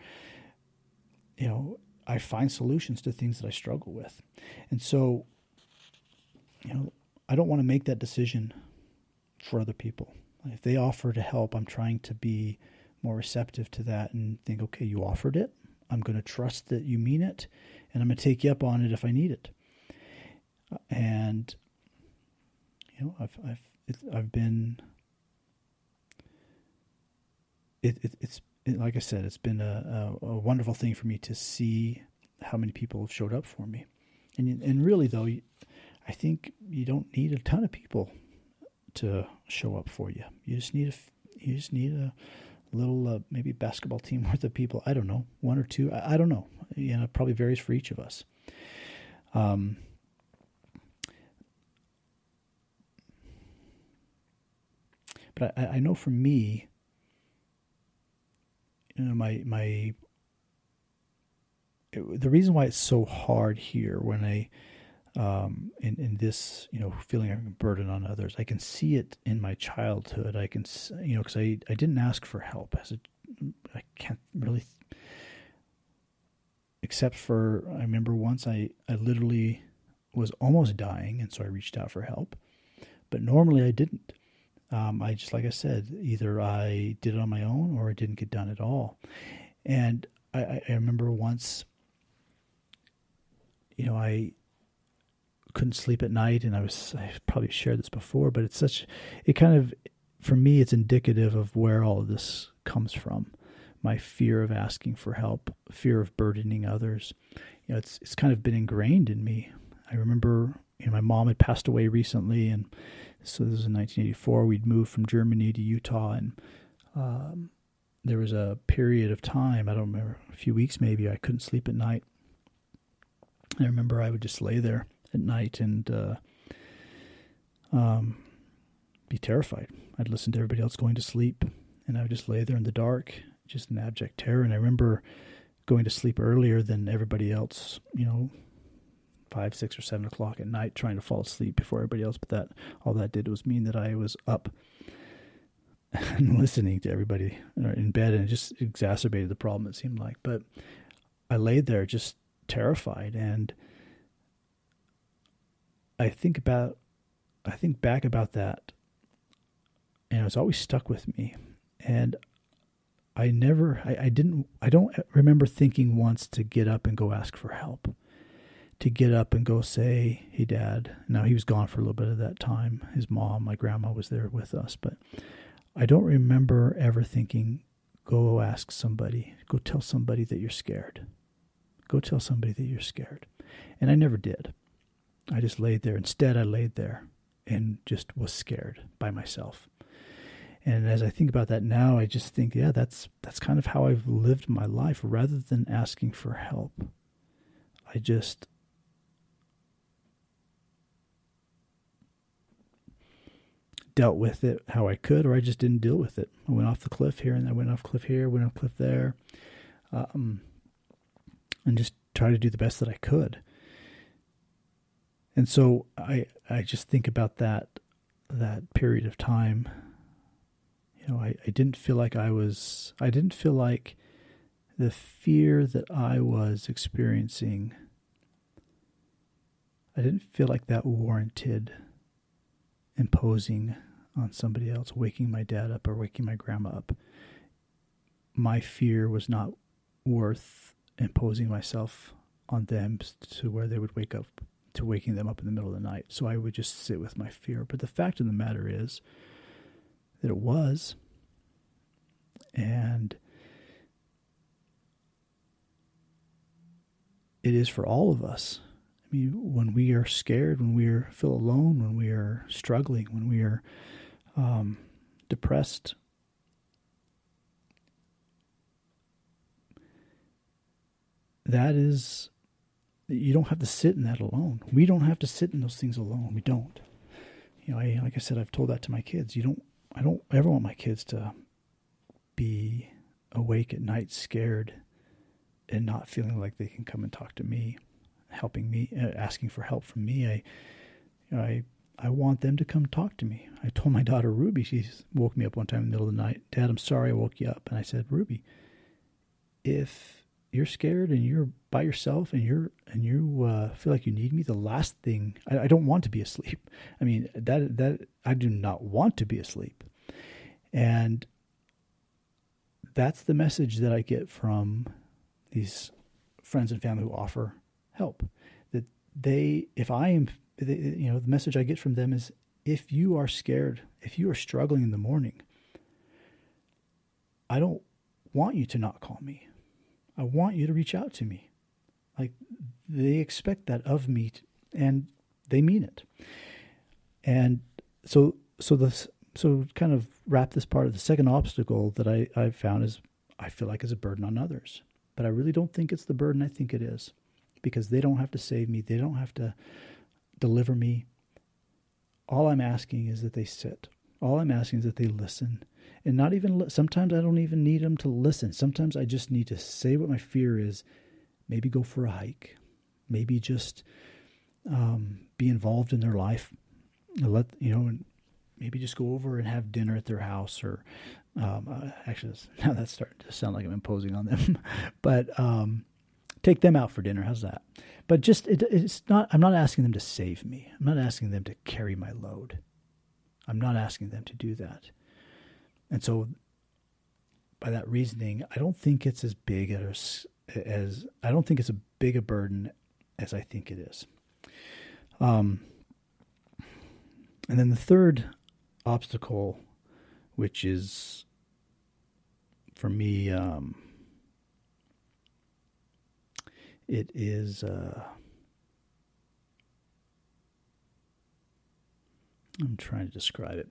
S1: you know I find solutions to things that I struggle with. And so you know I don't want to make that decision for other people. If they offer to help, I'm trying to be more receptive to that and think, okay, you offered it. I'm going to trust that you mean it, and I'm going to take you up on it if I need it. And you know, I've I've I've been. It, it it's it, like I said, it's been a, a, a, wonderful thing for me to see how many people have showed up for me, and and really though, I think you don't need a ton of people to show up for you. You just need a you just need a little uh, maybe basketball team worth of people. I don't know, one or two. I, I don't know. You know, it probably varies for each of us. Um, but I, I know for me, you know, my my it, the reason why it's so hard here when I um, in in this you know feeling a burden on others, I can see it in my childhood. I can you know because I I didn't ask for help as a I can't really except for I remember once I I literally was almost dying and so I reached out for help, but normally I didn't. Um, I just, like I said, either I did it on my own or it didn't get done at all. And I, I remember once, you know, I couldn't sleep at night, and I was I probably shared this before, but it's such it kind of for me it's indicative of where all of this comes from. My fear of asking for help, fear of burdening others. You know, it's it's kind of been ingrained in me. I remember, you know, my mom had passed away recently, and so this was in 1984. We'd moved from Germany to Utah, and um, there was a period of time, I don't remember, a few weeks maybe, I couldn't sleep at night. I remember I would just lay there at night and uh, um, be terrified. I'd listen to everybody else going to sleep, and I would just lay there in the dark, just in abject terror. And I remember going to sleep earlier than everybody else, you know, five, six, or seven o'clock at night trying to fall asleep before everybody else. But that all that did was mean that I was up and listening to everybody uh, in bed, and it just exacerbated the problem. It seemed like, but I laid there just terrified, and I think about, I think back about that, and it's always stuck with me, and I never, I, I didn't, I don't remember thinking once to get up and go ask for help to get up and go say, "Hey, Dad." Now he was gone for a little bit of that time. His mom, my grandma, was there with us, but I don't remember ever thinking, "Go ask somebody. Go tell somebody that you're scared. Go tell somebody that you're scared." And I never did. I just laid there. Instead, I laid there and just was scared by myself. And as I think about that now, I just think, yeah, that's that's kind of how I've lived my life rather than asking for help. I just dealt with it how I could, or I just didn't deal with it. I went off the cliff here, and I went off cliff here, went off cliff there, um, and just tried to do the best that I could. And so I I just think about that that period of time. You know, I, I didn't feel like I was I didn't feel like the fear that I was experiencing I didn't feel like that warranted imposing on somebody else, waking my dad up or waking my grandma up. My fear was not worth imposing myself on them to where they would wake up to waking them up in the middle of the night. So I would just sit with my fear. But the fact of the matter is that it was. And it is for all of us mean, when we are scared, when we are, feel alone, when we are struggling, when we are um, depressed, that is, you don't have to sit in that alone. We don't have to sit in those things alone. We don't. You know, I, like I said, I've told that to my kids. You don't. I don't ever want my kids to be awake at night, scared, and not feeling like they can come and talk to me helping me, uh, asking for help from me. I, I, I want them to come talk to me. I told my daughter Ruby, she woke me up one time in the middle of the night. Dad, I'm sorry I woke you up. And I said, Ruby, if you're scared and you're by yourself and you're and you uh, feel like you need me, the last thing I, I don't want to be asleep. I mean that that I do not want to be asleep, and that's the message that I get from these friends and family who offer help. That they, if I am, you know, the message I get from them is if you are scared, if you are struggling in the morning, I don't want you to not call me. I want you to reach out to me. Like they expect that of me and they mean it. And so, so the, so kind of wrap this part of the second obstacle that I, I found is I feel like is a burden on others, but I really don't think it's the burden I think it is because they don't have to save me, they don't have to deliver me. All I'm asking is that they sit. All I'm asking is that they listen. And not even, li- sometimes I don't even need them to listen. Sometimes I just need to say what my fear is. Maybe go for a hike. Maybe just um, be involved in their life. Let, you know, and maybe just go over and have dinner at their house or um, uh, actually now that's starting to sound like i'm imposing on them but um, take them out for dinner. How's that? But just it, it's not. I'm not asking them to save me. I'm not asking them to carry my load. I'm not asking them to do that. And so, by that reasoning, I don't think it's as big as as I don't think it's a big a burden as I think it is. Um, and then the third obstacle, which is for me, um, It is. Uh, I'm trying to describe it.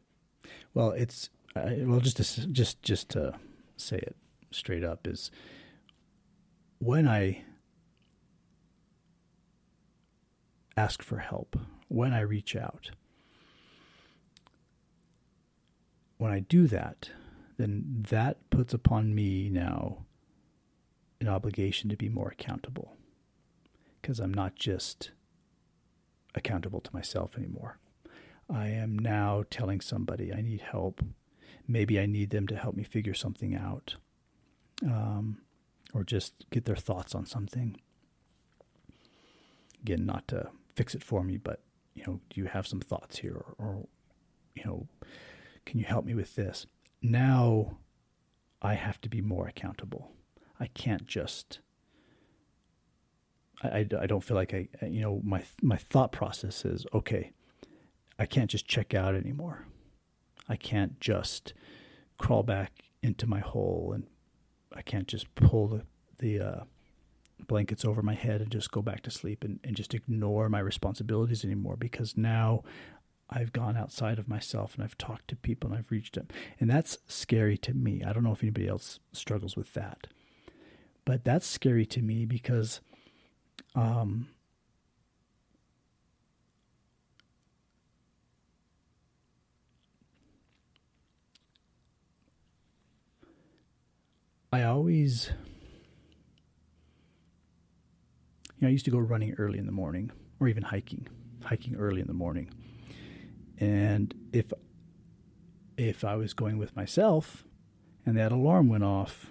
S1: Well, it's well just to, just just to say it straight up is when I ask for help, when I reach out, when I do that, then that puts upon me now an obligation to be more accountable because I'm not just accountable to myself anymore. I am now telling somebody I need help. maybe I need them to help me figure something out, um, or just get their thoughts on something. Again, not to fix it for me, but you know, do you have some thoughts here, or, or you know, can you help me with this? Now, I have to be more accountable. I can't just. I, I, don't feel like I, you know, my my thought process is okay. I can't just check out anymore. I can't just crawl back into my hole and I can't just pull the, the uh, blankets over my head and just go back to sleep and, and just ignore my responsibilities anymore because now I've gone outside of myself and I've talked to people and I've reached them. And that's scary to me. I don't know if anybody else struggles with that. But that's scary to me because um, I always, you know, I used to go running early in the morning or even hiking, hiking early in the morning. And if if I was going with myself and that alarm went off,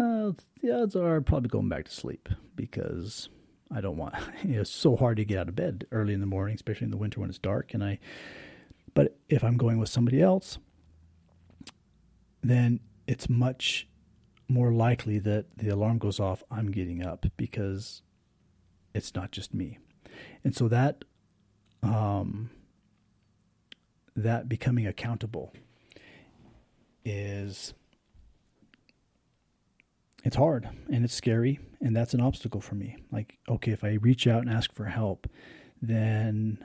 S1: uh, the odds are probably going back to sleep because I don't want. You know, it's so hard to get out of bed early in the morning, especially in the winter when it's dark. And I, but if I'm going with somebody else, then it's much more likely that the alarm goes off, I'm getting up because it's not just me. And so that um, that becoming accountable is it's hard and it's scary and that's an obstacle for me. Like okay, if I reach out and ask for help, then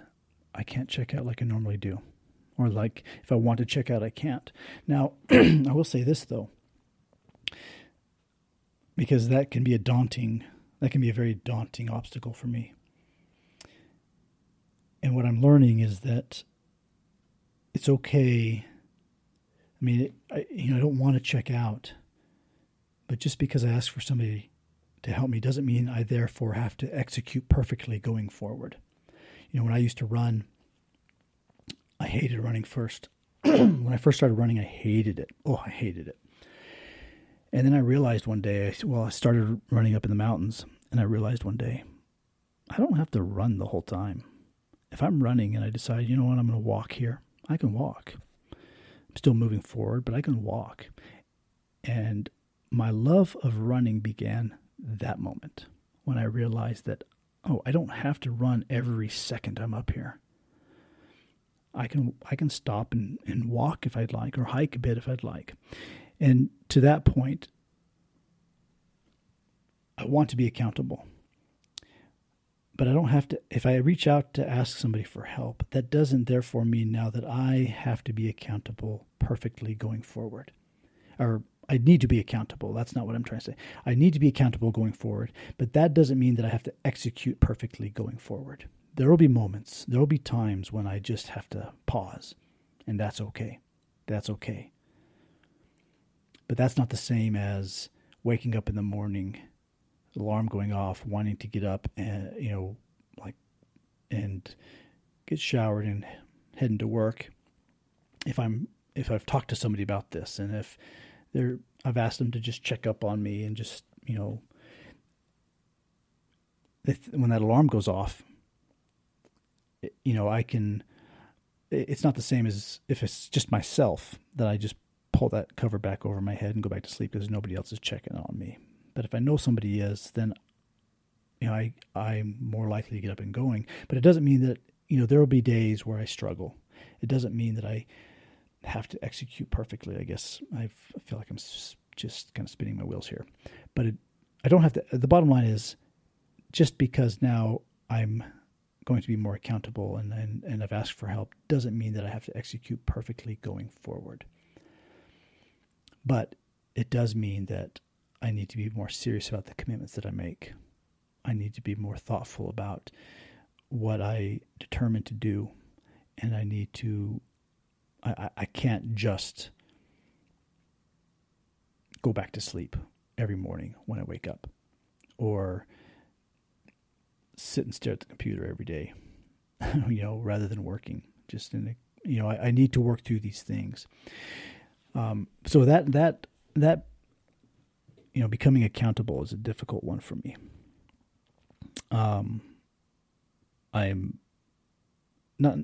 S1: I can't check out like I normally do or like if I want to check out, I can't. Now, I will say this though, because that can be a daunting, that can be a very daunting obstacle for me. And what I'm learning is that it's okay. I mean, I, you know, I don't want to check out, but just because I ask for somebody to help me doesn't mean I therefore have to execute perfectly going forward. You know, when I used to run I hated running first. when I first started running, I hated it. Oh, I hated it. And then I realized one day, well, I started running up in the mountains, and I realized one day, I don't have to run the whole time. If I'm running and I decide, you know what, I'm going to walk here, I can walk. I'm still moving forward, but I can walk. And my love of running began that moment when I realized that, oh, I don't have to run every second I'm up here. I can I can stop and, and walk if I'd like or hike a bit if I'd like. And to that point, I want to be accountable. But I don't have to if I reach out to ask somebody for help, that doesn't therefore mean now that I have to be accountable perfectly going forward. Or I need to be accountable. That's not what I'm trying to say. I need to be accountable going forward, but that doesn't mean that I have to execute perfectly going forward there will be moments, there will be times when I just have to pause, and that's okay. That's okay. But that's not the same as waking up in the morning, alarm going off, wanting to get up and, you know, like, and get showered and heading to work. If I'm, if I've talked to somebody about this and if they're, I've asked them to just check up on me and just, you know, if, when that alarm goes off, you know, I can. It's not the same as if it's just myself that I just pull that cover back over my head and go back to sleep because nobody else is checking on me. But if I know somebody is, then you know I I'm more likely to get up and going. But it doesn't mean that you know there will be days where I struggle. It doesn't mean that I have to execute perfectly. I guess I feel like I'm just kind of spinning my wheels here, but it, I don't have to. The bottom line is, just because now I'm going to be more accountable and, and, and I've asked for help doesn't mean that I have to execute perfectly going forward. But it does mean that I need to be more serious about the commitments that I make. I need to be more thoughtful about what I determine to do. And I need to, I, I can't just go back to sleep every morning when I wake up or sit and stare at the computer every day, you know, rather than working. Just in a, you know, I, I need to work through these things. Um, so that that that you know, becoming accountable is a difficult one for me. Um, I'm not,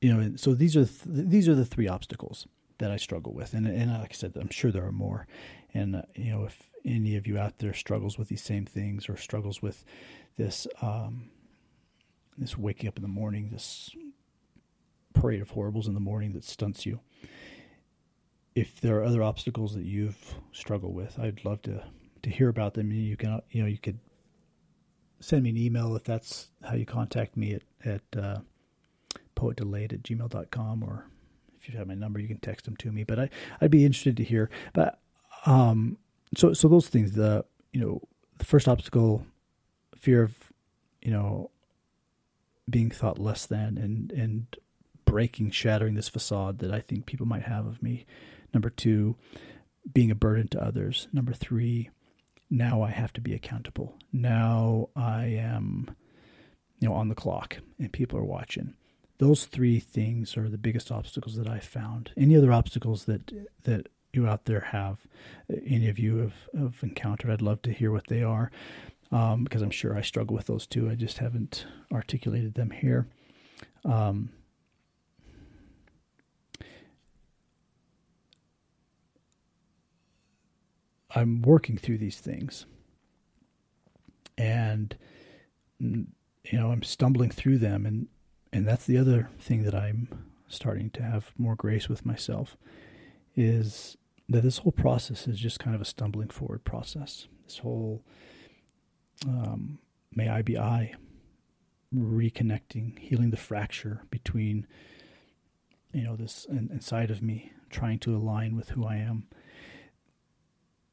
S1: you know, so these are th- these are the three obstacles that I struggle with, and and like I said, I'm sure there are more. And uh, you know, if any of you out there struggles with these same things or struggles with this um, this waking up in the morning, this parade of horribles in the morning that stunts you, if there are other obstacles that you've struggled with, I'd love to to hear about them. You can you know you could send me an email if that's how you contact me at at uh, poetdelayed at gmail.com or if you have my number you can text them to me but I, i'd be interested to hear but um so so those things the you know the first obstacle fear of you know being thought less than and and breaking shattering this facade that i think people might have of me Number two, being a burden to others. Number three, now I have to be accountable. Now I am, you know, on the clock and people are watching. Those three things are the biggest obstacles that I found. Any other obstacles that that you out there have, any of you have, have encountered, I'd love to hear what they are, um, because I'm sure I struggle with those too. I just haven't articulated them here. Um, I'm working through these things. And you know, I'm stumbling through them and and that's the other thing that I'm starting to have more grace with myself is that this whole process is just kind of a stumbling forward process. This whole um, may I be I, reconnecting, healing the fracture between, you know, this inside of me, trying to align with who I am,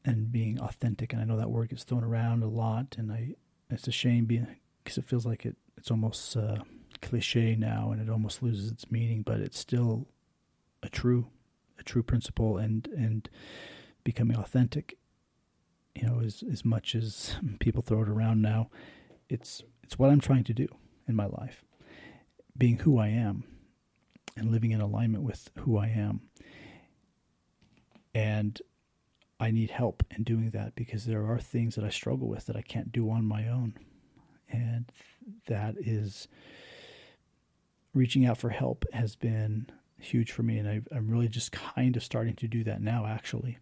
S1: and being authentic. And I know that word gets thrown around a lot, and I it's a shame because it feels like it it's almost uh, cliche now, and it almost loses its meaning. But it's still a true a true principle, and and becoming authentic. You know, as as much as people throw it around now, it's it's what I'm trying to do in my life, being who I am, and living in alignment with who I am. And I need help in doing that because there are things that I struggle with that I can't do on my own. And that is reaching out for help has been huge for me. And I, am really just kind of starting to do that now, actually.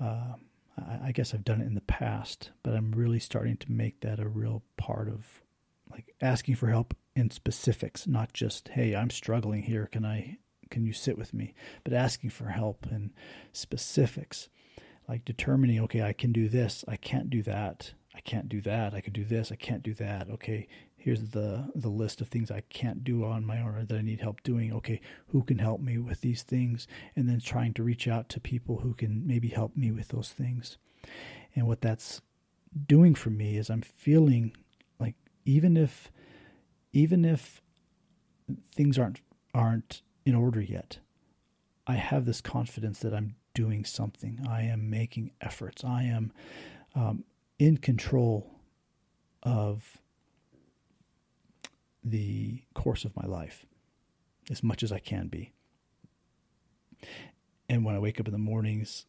S1: Uh, I, I guess I've done it in the past, but I'm really starting to make that a real part of like asking for help in specifics, not just, hey, I'm struggling here. Can I can you sit with me? But asking for help and specifics, like determining, okay, I can do this, I can't do that, I can't do that, I can do this, I can't do that. Okay, here's the the list of things I can't do on my own or that I need help doing. Okay, who can help me with these things? And then trying to reach out to people who can maybe help me with those things. And what that's doing for me is I'm feeling like even if even if things aren't aren't in order yet. I have this confidence that I'm doing something. I am making efforts. I am um, in control of the course of my life as much as I can be. And when I wake up in the mornings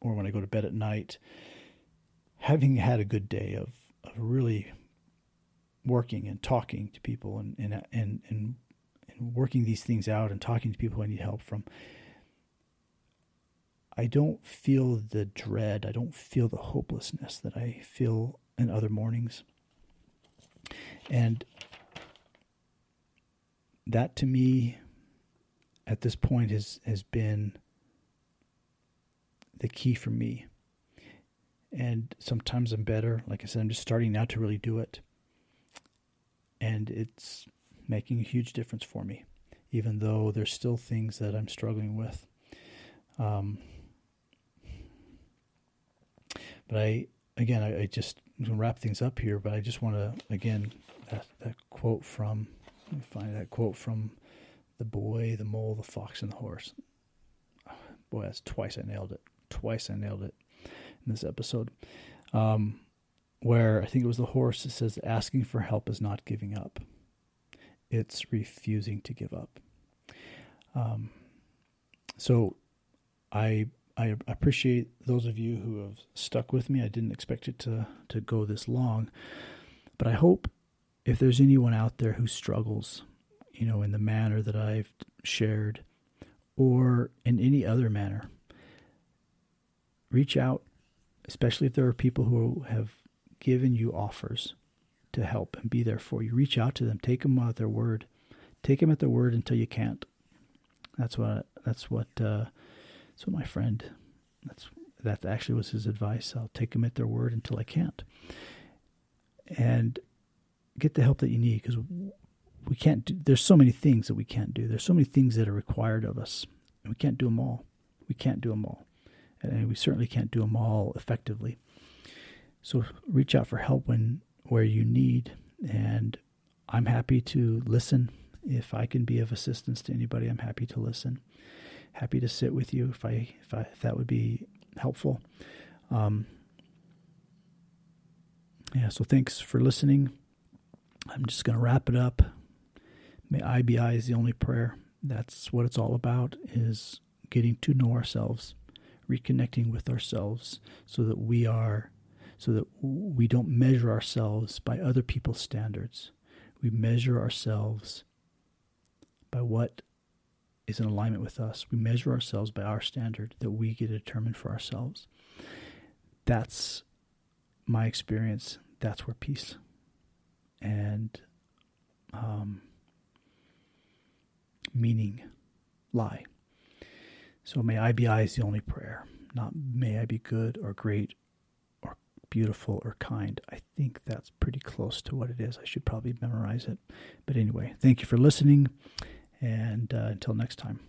S1: or when I go to bed at night, having had a good day of, of really working and talking to people and, and, and, and and working these things out and talking to people I need help from, I don't feel the dread, I don't feel the hopelessness that I feel in other mornings. And that to me at this point has, has been the key for me. And sometimes I'm better. Like I said, I'm just starting now to really do it. And it's making a huge difference for me, even though there's still things that I'm struggling with. Um, but I, again, I, I just wrap things up here, but I just want to, again, that, that quote from, find that quote from the boy, the mole, the fox, and the horse. Boy, that's twice I nailed it. Twice I nailed it in this episode. Um, where I think it was the horse that says, asking for help is not giving up it's refusing to give up. Um, so I I appreciate those of you who have stuck with me. I didn't expect it to to go this long, but I hope if there's anyone out there who struggles, you know, in the manner that I've shared, or in any other manner, reach out, especially if there are people who have given you offers to help and be there for you. Reach out to them, take them at their word, take them at their word until you can't. That's what that's what uh, that's what my friend that's that actually was his advice. I'll take them at their word until I can't, and get the help that you need because we can't. Do, there's so many things that we can't do. There's so many things that are required of us, and we can't do them all. We can't do them all, and we certainly can't do them all effectively. So reach out for help when where you need, and I'm happy to listen. If I can be of assistance to anybody, I'm happy to listen. Happy to sit with you if I if, I, if that would be helpful. Um, yeah, so thanks for listening. I'm just going to wrap it up. May I be I is the only prayer. That's what it's all about is getting to know ourselves, reconnecting with ourselves so that we are so that we don't measure ourselves by other people's standards. We measure ourselves by what is in alignment with us. We measure ourselves by our standard that we get to determine for ourselves. That's my experience. That's where peace and um, meaning lie. So may I be I is the only prayer, not may I be good or great or beautiful or kind. I think that's pretty close to what it is. I should probably memorize it. But anyway, thank you for listening, and uh, until next time.